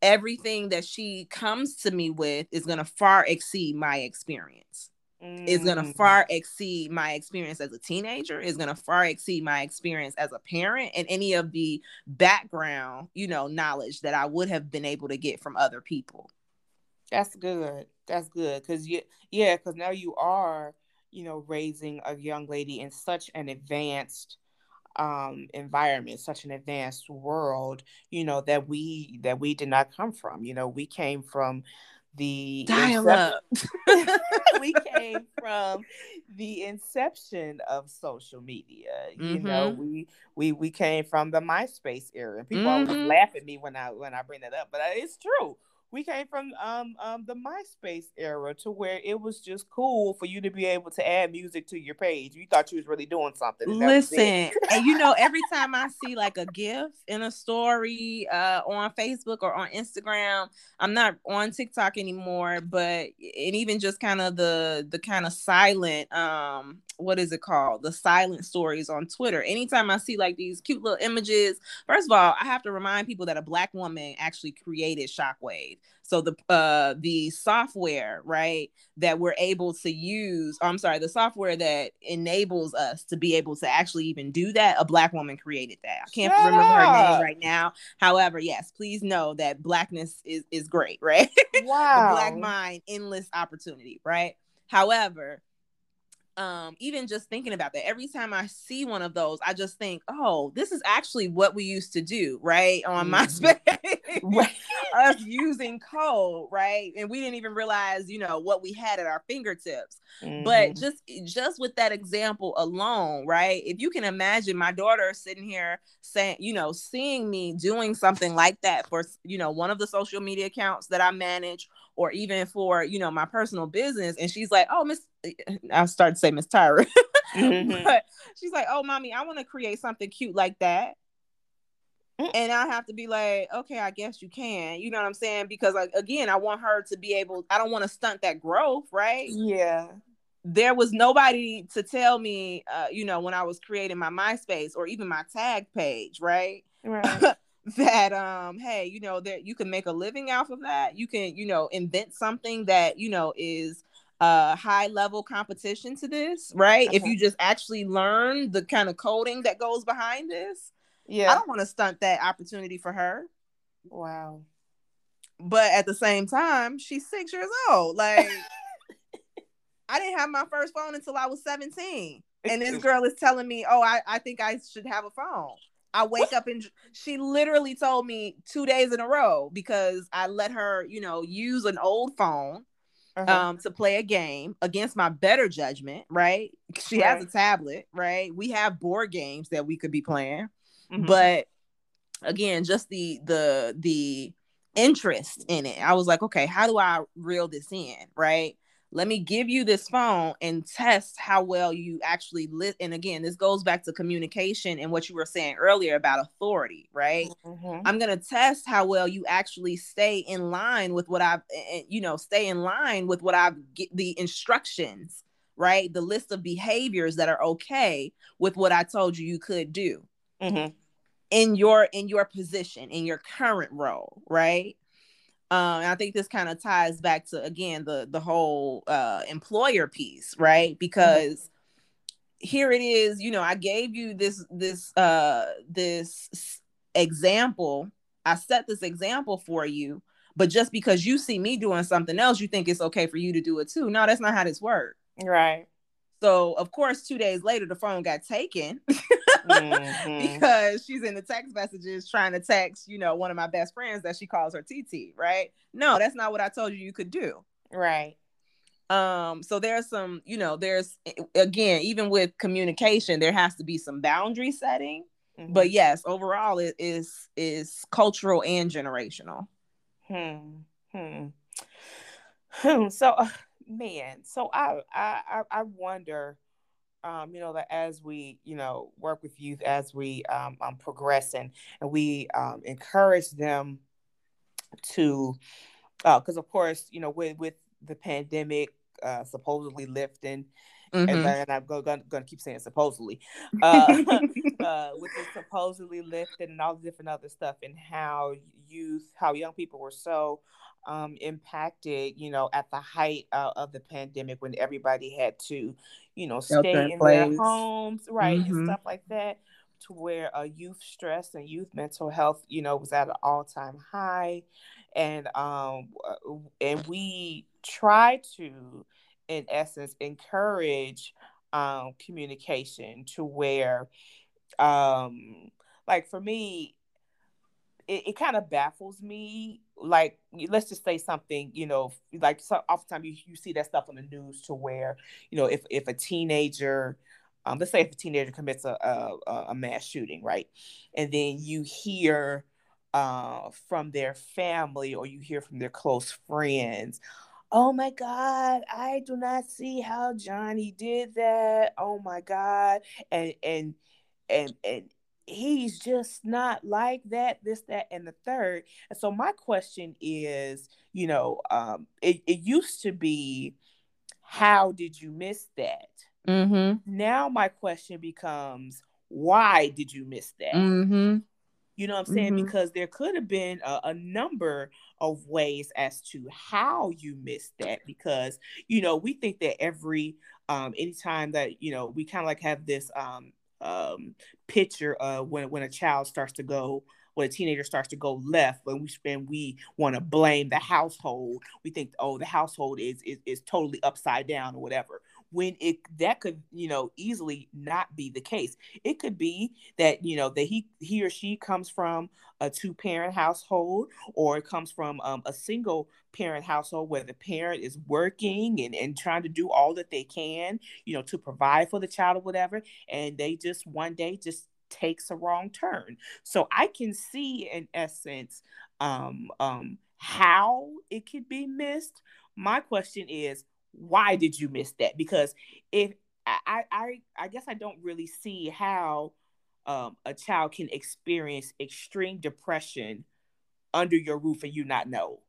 everything that she comes to me with is gonna far exceed my experience. Mm. Is gonna mm. far exceed my experience as a teenager, is gonna far exceed my experience as a parent and any of the background, you know, knowledge that I would have been able to get from other people. That's good. That's good. Cause you yeah, because now you are you know, raising a young lady in such an advanced um environment such an advanced world you know that we that we did not come from you know we came from the dial up *laughs* we came *laughs* from the inception of social media you mm-hmm. know we we we came from the myspace era and people mm-hmm. always laugh at me when i when i bring that up but it's true we came from um, um, the MySpace era to where it was just cool for you to be able to add music to your page. You thought you was really doing something. Listen, and you know, every time I see like a GIF in a story uh, on Facebook or on Instagram, I'm not on TikTok anymore, but and even just kind of the the kind of silent um what is it called? The silent stories on twitter. Anytime i see like these cute little images first of all i have to remind people that a black woman actually created shockwave. So the uh the software right that we're able to use i'm sorry the software that enables us to be able to actually even do that a black woman created that. I can't Shut remember up. her name right now. However yes please know that blackness is is great *laughs* right? Wow the black mind endless opportunity right? However um even just thinking about that every time i see one of those i just think oh this is actually what we used to do right on mm-hmm. *laughs* myspace right. *laughs* us using code right and we didn't even realize you know what we had at our fingertips mm-hmm. but just just with that example alone right if you can imagine my daughter sitting here saying you know seeing me doing something like that for you know one of the social media accounts that i manage or even for you know my personal business and she's like oh miss i started to say miss tyra *laughs* mm-hmm. but she's like oh mommy i want to create something cute like that mm. and I have to be like, okay, I guess you can. You know what I'm saying? Because like again, I want her to be able. I don't want to stunt that growth, right? Yeah. There was nobody to tell me, uh, you know, when I was creating my MySpace or even my tag page, right? Right. *laughs* that um hey you know that you can make a living off of that you can you know invent something that you know is a high level competition to this right okay. if you just actually learn the kind of coding that goes behind this yeah i don't want to stunt that opportunity for her wow but at the same time she's six years old like *laughs* i didn't have my first phone until i was 17 and this girl is telling me oh i, I think i should have a phone I wake what? up and she literally told me two days in a row because I let her, you know, use an old phone uh-huh. um to play a game against my better judgment, right? She right. has a tablet, right? We have board games that we could be playing. Mm-hmm. But again, just the the the interest in it. I was like, okay, how do I reel this in, right? let me give you this phone and test how well you actually live. And again, this goes back to communication and what you were saying earlier about authority, right? Mm-hmm. I'm going to test how well you actually stay in line with what I've, you know, stay in line with what I've get the instructions, right? The list of behaviors that are okay with what I told you you could do. Mm-hmm. In your in your position in your current role, right? Um, I think this kind of ties back to again the the whole uh, employer piece, right? Mm-hmm. Because mm-hmm. here it is, you know, I gave you this this uh this example. I set this example for you, but just because you see me doing something else, you think it's okay for you to do it too. No, that's not how this works. Right. So of course, two days later, the phone got taken *laughs* mm-hmm. *laughs* because she's in the text messages trying to text, you know, one of my best friends that she calls her TT. Right? No, that's not what I told you you could do. Right. Um. So there's some, you know, there's again, even with communication, there has to be some boundary setting. Mm-hmm. But yes, overall, it is is cultural and generational. Hmm. Hmm. Hmm. So. Uh *sighs* man, so I I I wonder, um, you know, that as we you know work with youth, as we um, um progress and and we um, encourage them to, because uh, of course, you know, with with the pandemic uh, supposedly lifting. Mm-hmm. And then I'm going to keep saying supposedly, uh, *laughs* uh, with the supposedly lifted and all the different other stuff, and how youth, how young people were so um, impacted, you know, at the height uh, of the pandemic when everybody had to, you know, stay in place. their homes, right, mm-hmm. and stuff like that, to where uh, youth stress and youth mental health, you know, was at an all time high, and um, and we try to, in essence, encourage um, communication to where um like for me it, it kind of baffles me like let's just say something you know like so oftentimes you, you see that stuff on the news to where you know if if a teenager um, let's say if a teenager commits a, a, a mass shooting right? And then you hear uh, from their family or you hear from their close friends oh my god i do not see how johnny did that. Oh my god. And and and and he's just not like that this that and the third and so my question is you know um it, it used to be how did you miss that mm-hmm. now my question becomes why did you miss that mm-hmm. you know what i'm saying Mhm. because there could have been a, a number of ways as to how you missed that because you know we think that every um anytime that you know we kind of like have this um um picture of when when a child starts to go when a teenager starts to go left when we spend we want to blame the household. We think oh the household is, is is totally upside down or whatever when it that could you know easily not be the case. It could be that you know that he he or she comes from a two parent household or it comes from um, a single parent household where the parent is working and, and trying to do all that they can you know to provide for the child or whatever and they just one day just takes a wrong turn. So i can see in essence um um how it could be missed. My question is why did you miss that? Because if i i i guess i don't really see how um, a child can experience extreme depression under your roof and you not know.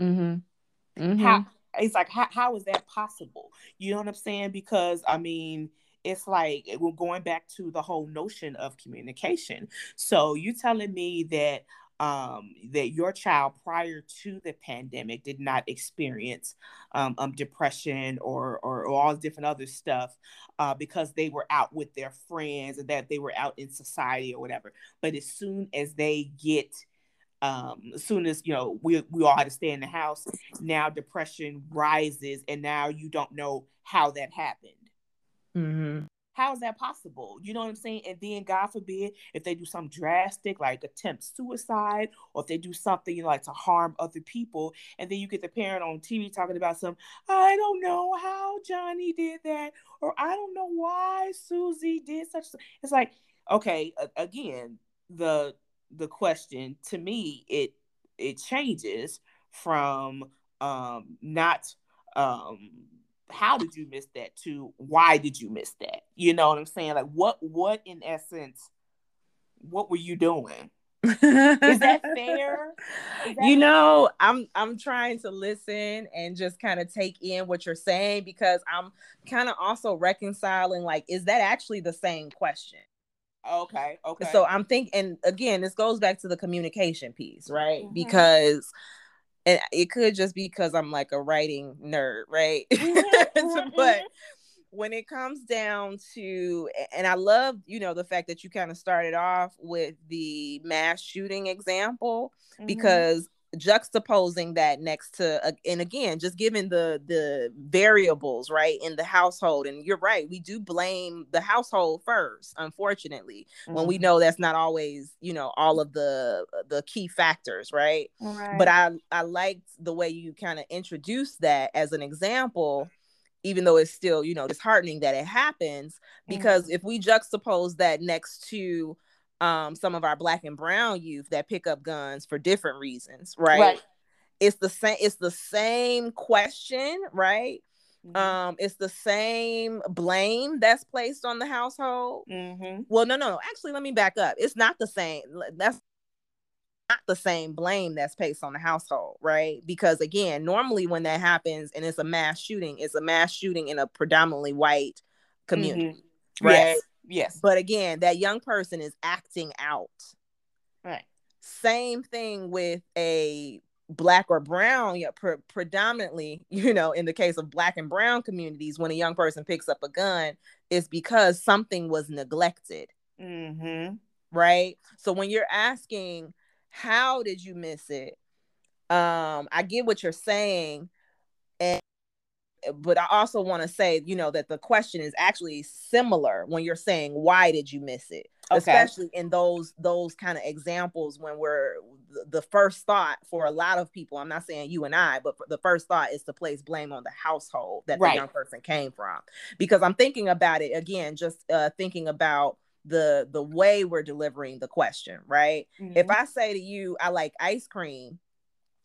Mm-hmm. Mm-hmm. how it's like how, how is that possible? You know what i'm saying? Because i mean it's like we're going back to the whole notion of communication. So you telling me that um that your child prior to the pandemic did not experience um, um depression or, or or all different other stuff uh because they were out with their friends and that they were out in society or whatever but as soon as they get um as soon as you know we we all had to stay in the house now depression rises and now you don't know how that happened Mm-hmm. How is that possible? You know what i'm saying? And then god forbid if they do something drastic like attempt suicide or if they do something you know, like to harm other people and then you get the parent on tv talking about some i don't know how johnny did that or i don't know why susie did such it's like okay again the the question to me it it changes from um not um how did you miss that to why did you miss that? You know what i'm saying? Like what what in essence what were you doing? Is that fair? Is that- you know i'm i'm trying to listen and just kind of take in what you're saying because i'm kind of also reconciling like is that actually the same question? Okay okay. So i'm thinking and again this goes back to the communication piece right? Mhm. because and it could just be because i'm like a writing nerd right? *laughs* *laughs* Mhm, but when it comes down to and i love you know the fact that you kind of started off with the mass shooting example mhm, because juxtaposing that next to uh, and again just given the the variables right in the household and you're right we do blame the household first unfortunately when we mhm. know that's not always you know all of the the key factors right Right. but i i liked the way you kind of introduced that as an example even though it's still you know disheartening that it happens because if we juxtapose that next to um some of our black and brown youth that pick up guns for different reasons right, right. It's the same it's the same question right? Mhm, um it's the same blame that's placed on the household. Mhm, well no no no actually let me back up. It's not the same that's not the same blame that's placed on the household right? Because again normally when that happens and it's a mass shooting it's a mass shooting in a predominantly white community mhm. right? yes yes. But again that young person is acting out. Right. Same thing with a black or brown yeah, pre- predominantly you know in the case of black and brown communities when a young person picks up a gun it's because something was neglected. Mm-hmm. right? So when you're asking how did you miss it? Um i get what you're saying and but i also want to say you know that the question is actually similar when you're saying why did you miss it okay. especially in those those kind of examples when we're the first thought for a lot of people i'm not saying you and i but the first thought is to place blame on the household that right. the young person came from because i'm thinking about it again just uh, thinking about the the way we're delivering the question right mm-hmm. if i say to you i like ice cream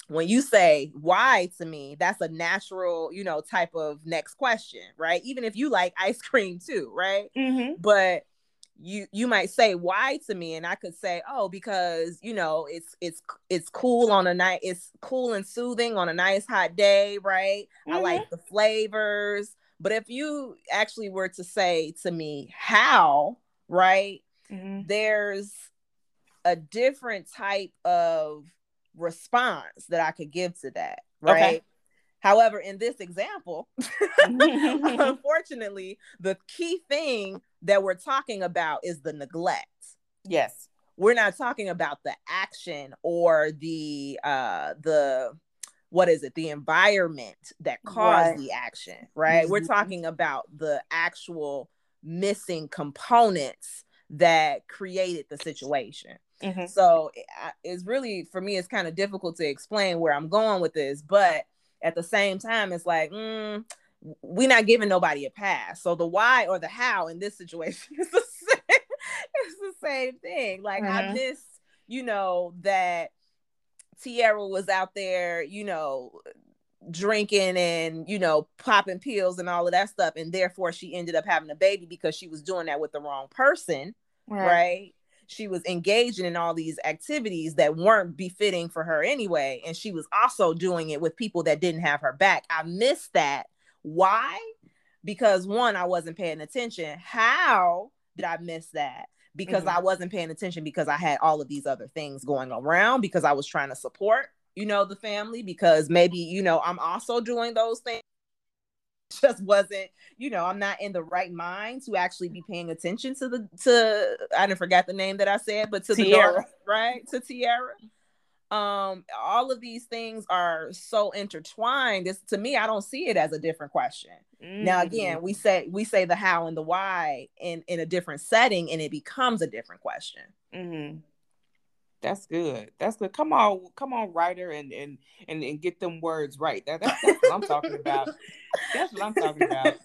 when you say why to me that's a natural you know type of next question right even if you like ice *laughs* cream too right mm-hmm. but you you might say why to me and i could say oh because you know it's it's it's cool on a night it's cool and soothing on a nice hot day right mm-hmm. i like the flavors but if you actually were to say to me how right mm-hmm. there's a different type of response that i could give to that right okay. However, in this example, *laughs* unfortunately, the key thing that we're talking about is the neglect. Yes. We're not talking about the action or the uh the what is it the environment that caused right. the action right mm-hmm. we're talking about the actual missing components that created the situation mm-hmm. so it's really for me it's kind of difficult to explain where i'm going with this but at the same time, it's like, mm, we're not giving nobody a pass. So the why or the how in this *laughs* situation is the same, it's the same thing. Like mm-hmm. I miss, you know, that Tierra was out there, you know, drinking and you know popping pills and all of that stuff and therefore she ended up having a baby because she was doing that with the wrong person right, right? She was engaging in all these activities that weren't befitting for her anyway. And she was also doing it with people that didn't have her back. I missed that. Why? Because one, I wasn't paying attention. How did I miss that? Because mm-hmm. I wasn't paying attention because I had all of these other things going around because I was trying to support, you know, the family because maybe, you know, I'm also doing those things *laughs* just wasn't, you know, I'm not in the right mind to actually be paying attention to the to I didn't forget the name that I said, but to Tierra. the right? To Tierra. Um, all of these things are so intertwined. This to me, I don't see it as a different question. Mm-hmm. Now, again, we say we say the how and the why in in a different setting, and it becomes a different question. Mm-hmm. That's good. That's good. Come on, come on, writer, and and and, and get them words right. That, that's, that's what I'm talking about. That's what I'm talking about.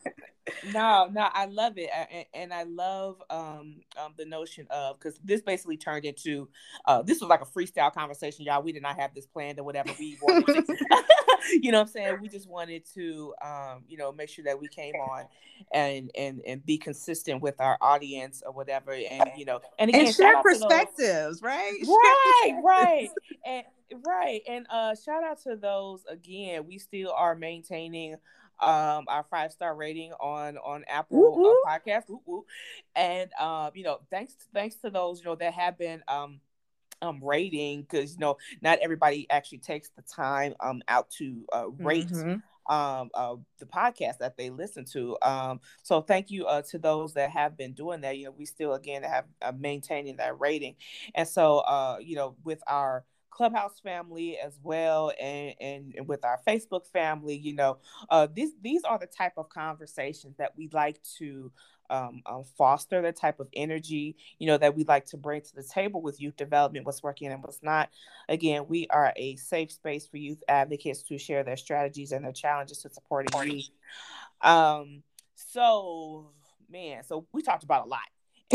No, no, I love it, and, and I love um, um, the notion of because this basically turned into uh, this was like a freestyle conversation, y'all. We did not have this planned or whatever. We wanted, *laughs* *laughs* you know, what I'm saying we just wanted to, um, you know, make sure that we came on and and and be consistent with our audience or whatever, and you know, and again, and share perspectives, right? Right, right, and right, and uh, shout out to those again. We still are maintaining um our five star rating on on apple uh, podcast and um you know thanks thanks to those you know that have been um um rating because you know not everybody actually takes the time um out to uh, rate mm-hmm. um uh, the podcast that they listen to um so thank you uh, to those that have been doing that. You know we still again have uh, maintaining that rating. And so uh you know with our Clubhouse family as well, and, and, and with our Facebook family. You know, uh, these these are the type of conversations that we like to um, um, foster the type of energy you know that we like to bring to the table with youth development what's working and what's not. Again we are a safe space for youth advocates to share their strategies and their challenges to supporting youth. Um so man so we talked about a lot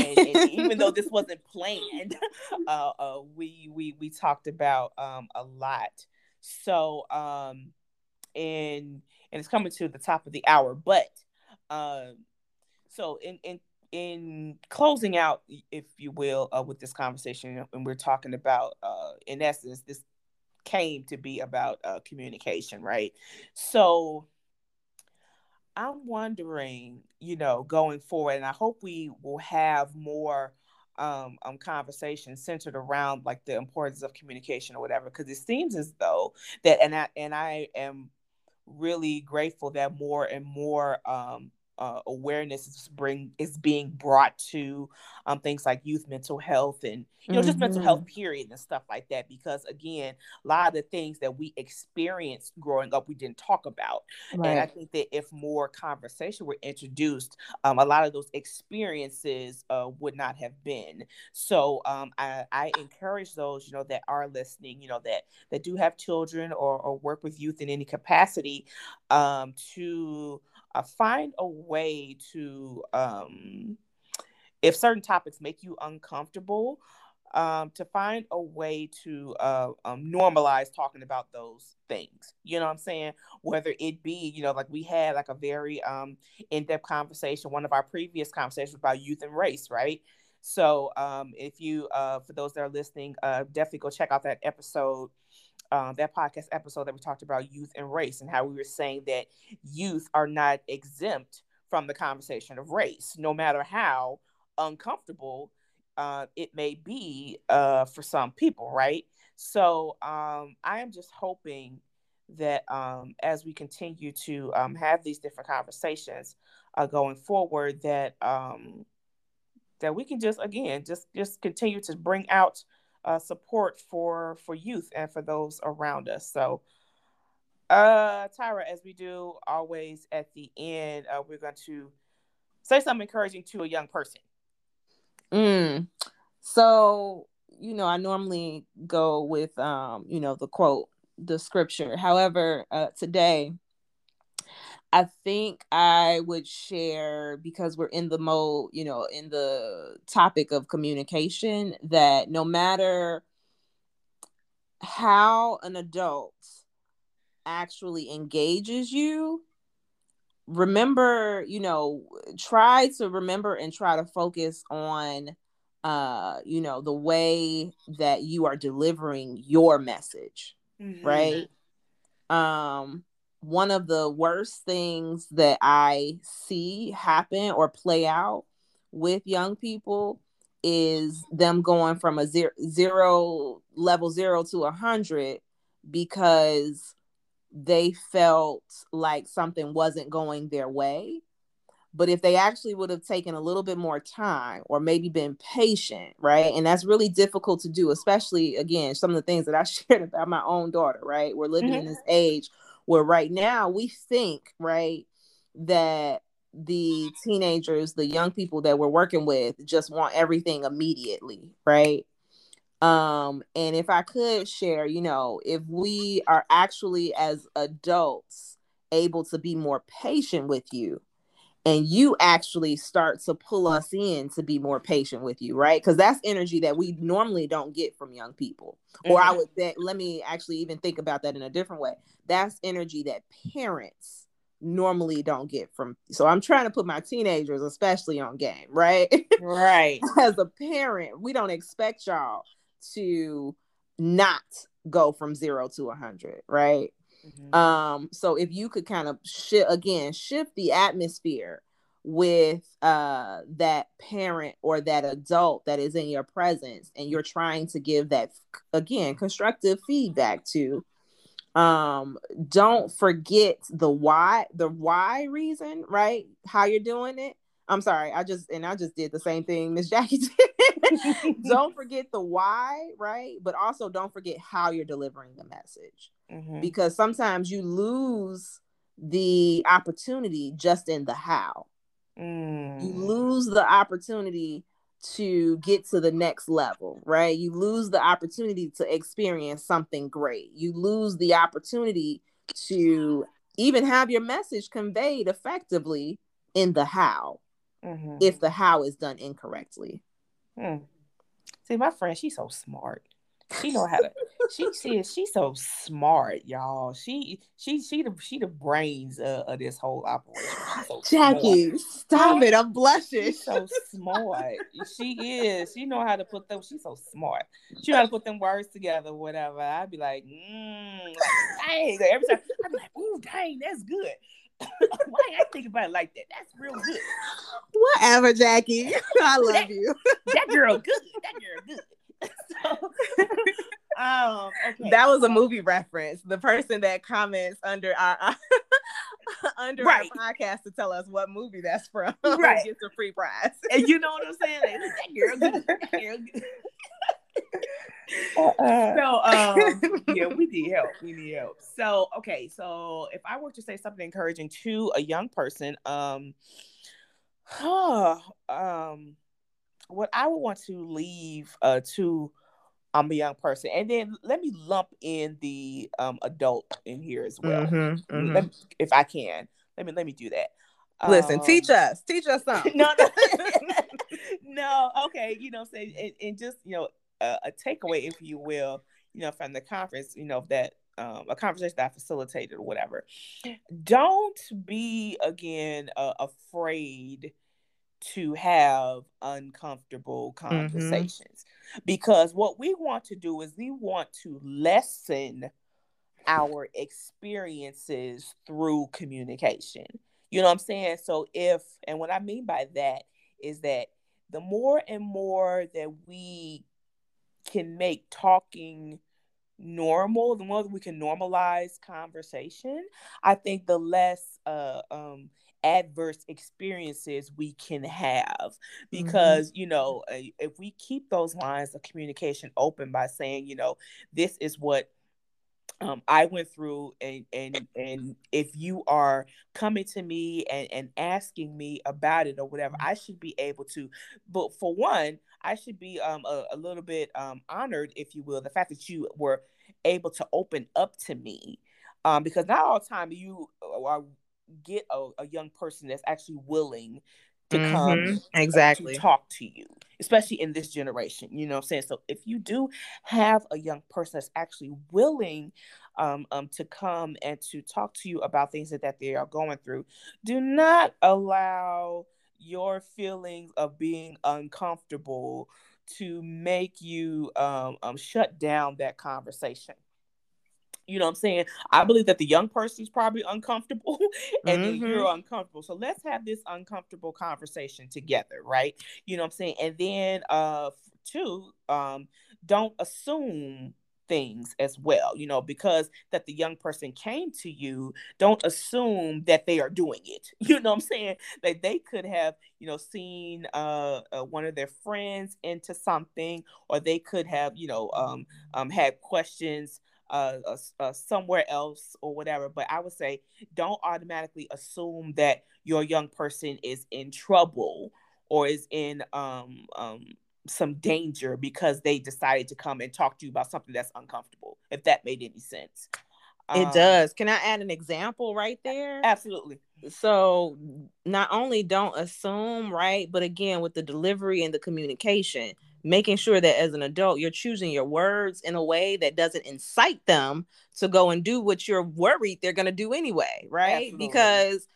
and, and even though this wasn't planned, *laughs* uh, uh, we we we talked about um, a lot. So um, and and it's coming to the top of the hour, but um, so in in in closing out, if you will, uh, with this conversation, and we're talking about, uh, in essence, this came to be about uh, communication, right? So I'm wondering, you know, going forward, and I hope we will have more um, um centered around like the importance of communication or whatever, because it seems as though that, and I and I am really grateful that more and more um, uh, awareness is bring is being brought to um, things like youth mental health and you know mm-hmm. just mental health mm-hmm. period and stuff like that because again a lot of the things that we experienced growing up we didn't talk about right. and i think that if more conversation were introduced um, a lot of those experiences uh, would not have been so um, I, I encourage those you know that are listening you know that that do have children or, or work with youth in any capacity um, to uh, find a way to um, if certain topics make you uncomfortable um, to find a way to uh, um, normalize talking about those things. You know what I'm saying? Whether it be, you know, like we had like a very um, in-depth conversation, one of our previous conversations about youth and race, right? So um, if you, uh, for those that are listening, uh, definitely go check out that episode um, that podcast episode that we talked about youth and race and how we were saying that youth are not exempt from the conversation of race, no matter how uncomfortable uh, it may be uh, for some people, right? So um, I am just hoping that um, as we continue to um, have these different conversations uh, going forward, that um, that we can just again just just continue to bring out uh, support for for youth and for those around us. So, uh, Tyra, as we do always at the end, uh, we're going to say something encouraging to a young person. Mm. So, you know, I normally go with, um, you know, the quote, the scripture. However, uh, today I think I would share because we're in the mode, you know, in the topic of communication, that no matter how an adult actually engages you, remember, you know, try to remember and try to focus on uh, you know, the way that you are delivering your message, mm-hmm. right? Um one of the worst things that I see happen or play out with young people is them going from a zero, zero level zero to a hundred because they felt like something wasn't going their way. But if they actually would have taken a little bit more time or maybe been patient, right? And that's really difficult to do, especially again, some of the things that I *laughs* shared about my own daughter, right? We're living mm-hmm. in this age where right now we think, right, that the teenagers, the young people that we're working with just want everything immediately, right? Um, and if I could share, you know, if we are actually as adults able to be more patient with you, and you actually start to pull us in to be more patient with you, right? Because that's energy that we normally don't get from young people. Mm-hmm. Or I mm-hmm. would say, let me actually even think about that in a different way. That's energy that parents normally don't get from. So I'm trying to put my teenagers, especially on game, right? Right. *laughs* As a parent, we don't expect y'all to not go from zero to a hundred, right? Mm-hmm. Um, so if you could kind of shift again, shift the atmosphere with uh that parent or that adult that is in your presence and you're trying to give that again constructive feedback to um don't forget the why the why reason right how you're doing it i'm sorry i just and i just did the same thing miss jackie *laughs* did *laughs* don't forget the why right but also don't forget how you're delivering the message mm-hmm. because sometimes you lose the opportunity just in the how. Mm. You lose the opportunity to get to the next level, right? You lose the opportunity to experience something great. You lose the opportunity to even have your message conveyed effectively in the how, mm-hmm. if the how is done incorrectly. Hmm. See, my friend, she's so smart. She know how to. *laughs* she she she's so smart, y'all. She she she the she the brains uh, of this whole operation. So Jackie, smart. stop it! I'm blushing. She's so smart. she is. She know how to put them. She's so smart. She know how to put them words together. Whatever. I'd be like, mm, like, dang. Every time I'd be like, ooh, dang, that's good. *laughs* Why I think about it like that? That's real good. Whatever, Jackie. *laughs* *laughs* I love that, you. that girl good. That girl good. so, um, okay. That was a movie reference. The person that comments under our under Right. our podcast to tell us what movie that's from. Right. Gets a free prize. and you know what I'm saying? Like, that girl good. That girl good. So um *laughs* yeah we need help we need help so okay so if i were to say something encouraging to a young person um huh, um what i would want to leave uh to um a young person and then let me lump in the um adult in here as well Mhm, mhm. Let me- if i can let me let me do that Listen, Um, teach us. Teach us something. *laughs* no, no, *laughs* no. Okay, you know, I'm saying, and, and just you know, a, a takeaway, if you will, you know, from the conference, you know, that um, a conversation that I facilitated or whatever. Don't be again uh, afraid to have uncomfortable conversations because what we want to do is we want to lessen our experiences through communication. You know what I'm saying? So if and what I mean by that is that the more and more that we can make talking normal, the more that we can normalize conversation, I think the less uh, um, adverse experiences we can have. Because, you know, if we keep those lines of communication open by saying, you know, this is what um, I went through and and and if you are coming to me and, and asking me about it or whatever, I should be able to. But for one, I should be um a, a little bit um honored, if you will, the fact that you were able to open up to me, um because not all the time you uh, get a, a young person that's actually willing to come Mhm, uh, Exactly. to talk to you, especially in this generation. You know what I'm saying? So if you do have a young person that's actually willing um, um, to come and to talk to you about things that, that they are going through, do not allow your feelings of being uncomfortable to make you um, um, shut down that conversation. You know what I'm saying? I believe that the young person is probably uncomfortable *laughs* and then you're uncomfortable. So let's have this uncomfortable conversation together, right? You know what I'm saying? And then uh two, um, don't assume things as well, you know, because that the young person came to you, don't assume that they are doing it. *laughs* You know what I'm saying? That they could have, you know, seen uh, uh one of their friends into something, or they could have, you know, um, um had questions uh, uh, uh, somewhere else or whatever. But I would say don't automatically assume that your young person is in trouble or is in um, um, some danger because they decided to come and talk to you about something that's uncomfortable. If that made any sense. It Um, does. Can I add an example right there? Absolutely. so not only don't assume right but again with the delivery and the communication making sure that as an adult you're choosing your words in a way that doesn't incite them to go and do what you're worried they're going to do anyway right Absolutely. because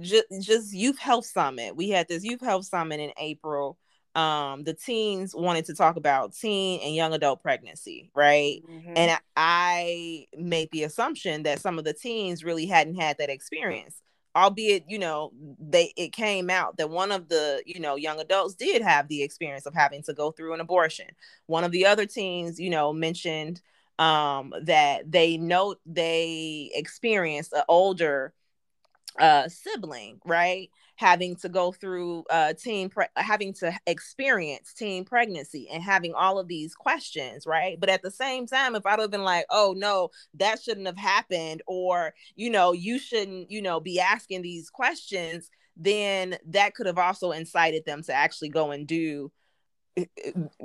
just, just youth health summit we had this youth health summit in april um the teens wanted to talk about teen and young adult pregnancy right Mhm. and I- I made the assumption that some of the teens really hadn't had that experience albeit you know they it came out that one of the you know young adults did have the experience of having to go through an abortion. One of the other teens you know mentioned um that they know they experienced an older uh sibling right having to go through uh teen pre- having to experience teen pregnancy and having all of these questions right? But at the same time if i'd have been like oh no that shouldn't have happened or you know you shouldn't you know be asking these questions then that could have also incited them to actually go and do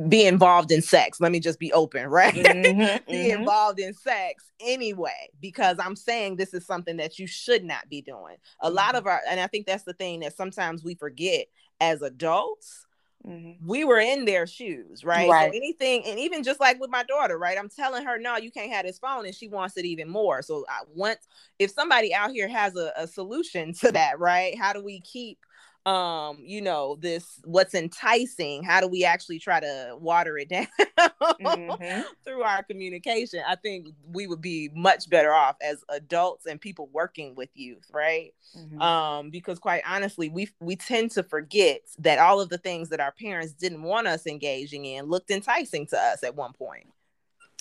be involved in sex let me just be open right Mhm, *laughs* be mhm. involved in sex anyway because I'm saying this is something that you should not be doing. A lot of our and I think that's the thing that sometimes we forget as adults, Mhm. we were in their shoes, right? Right. So anything and even just like with my daughter, right? I'm telling her, "No, you can't have this phone," and she wants it even more. So I want if somebody out here has a, a solution *laughs* to that, right? How do we keep um you know this what's enticing how do we actually try to water it *laughs* down Mhm. through our communication, I think we would be much better off as adults and people working with youth, right? Mhm. Um, because quite honestly, we we tend to forget that all of the things that our parents didn't want us engaging in looked enticing to us at one point.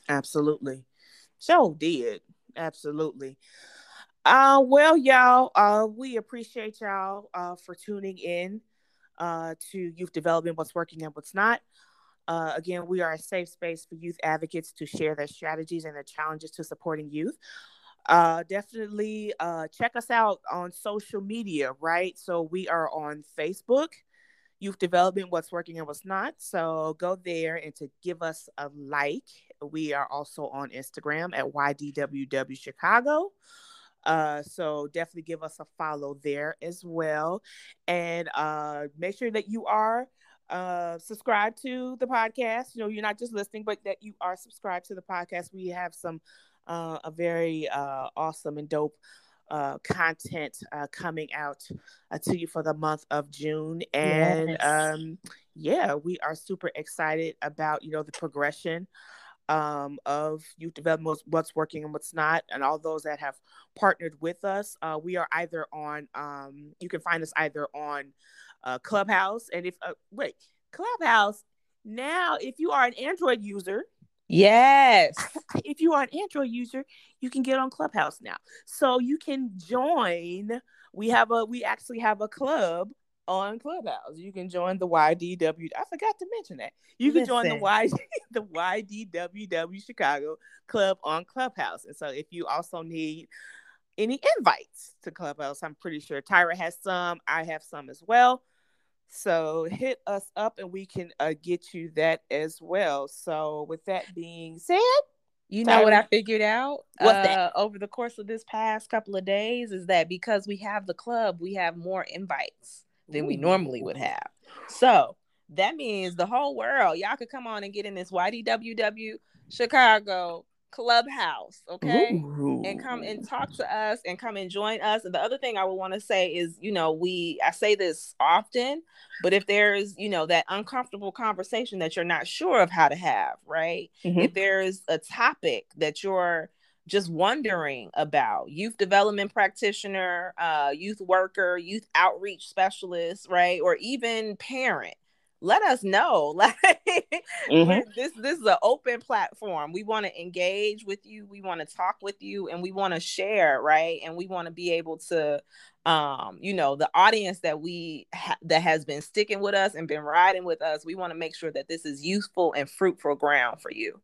Absolutely. Joe did. Absolutely. Uh, well, y'all, uh, we appreciate y'all uh, for tuning in uh, to Youth Development, what's working and what's not. Uh, again, we are a safe space for youth advocates to share their strategies and their challenges to supporting youth. Uh, definitely uh, check us out on social media, right? So we are on Facebook, Youth Development, What's Working and What's Not. So go there and to give us a like. We are also on Instagram at YDWW Chicago. Uh, so definitely give us a follow there as well. And uh, make sure that you are uh, subscribe to the podcast. You know, you're not just listening, but that you are subscribed to the podcast. We have some uh, a very uh, awesome and dope uh, content uh, coming out uh, to you for the month of June, and yes. um, yeah, we are super excited about you know the progression um, of youth development, what's working and what's not, and all those that have partnered with us. Uh, we are either on, um, you can find us either on uh, Clubhouse, and if uh, wait, Clubhouse. Now, if you are an Android user, yes, *laughs* if you are an Android user, you can get on Clubhouse now, so you can join. We have a, we actually have a club on Clubhouse. You can join the YDW. I forgot to mention that. You can Listen. join the Y *laughs* the YDWW Chicago Club on Clubhouse. And so if you also need any invites to Clubhouse, I'm pretty sure Tyra has some. I have some as well. So hit us up and we can uh, get you that as well. So with that being said, you know Tyra, what I figured out uh, that? over the course of this past couple of days is that because we have the club, we have more invites than we normally would have. So that means the whole world, y'all could come on and get in this YDWW Chicago clubhouse, okay? Ooh. And come and talk to us and come and join us. And the other thing I would want to say is, you know, we I say this often, but if there's, you know, that uncomfortable conversation that you're not sure of how to have, right? Mm-hmm. If there's a topic that you're just wondering about youth development practitioner, uh, youth worker, youth outreach specialist, right? Or even parent, let us know. *laughs* Like mm-hmm. this, this is an open platform. We want to engage with you. We want to talk with you, and we want to share, right? And we want to be able to, um, you know, the audience that we ha- that has been sticking with us and been riding with us. We want to make sure that this is useful and fruitful ground for you.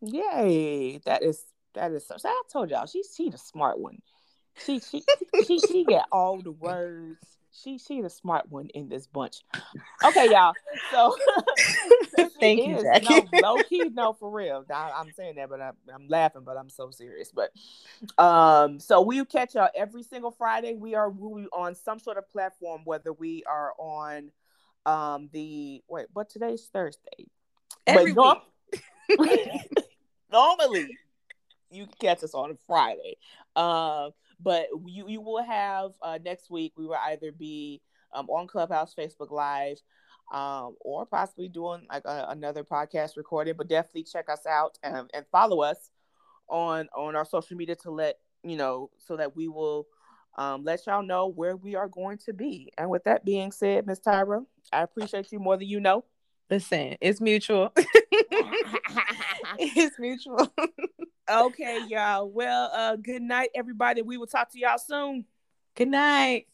Yay! That is that is so. I told y'all she she the smart one. She she *laughs* she she get all the words. She she the smart one in this bunch. Okay, y'all. So *laughs* thank you, Jackie. No, low key, no, for real. I, am saying that, but I'm, I'm laughing, but I'm so serious. But um, so we catch y'all every single Friday. We are we on some sort of platform, whether we are on um the wait, but today's Thursday. Every but *laughs* normally you can catch us on Friday. Uh, but you you will have uh, next week. We will either be um, on Clubhouse, Facebook Live, um, or possibly doing like a, another podcast recording. But definitely check us out and, and follow us on on our social media to let you know so that we will um, let y'all know where we are going to be. And with that being said, Miss Tyra, I appreciate you more than you know. Listen, it's mutual. *laughs* *laughs* it's mutual. *laughs* okay, y'all. Well, uh, good night, everybody. We will talk to y'all soon. Good night.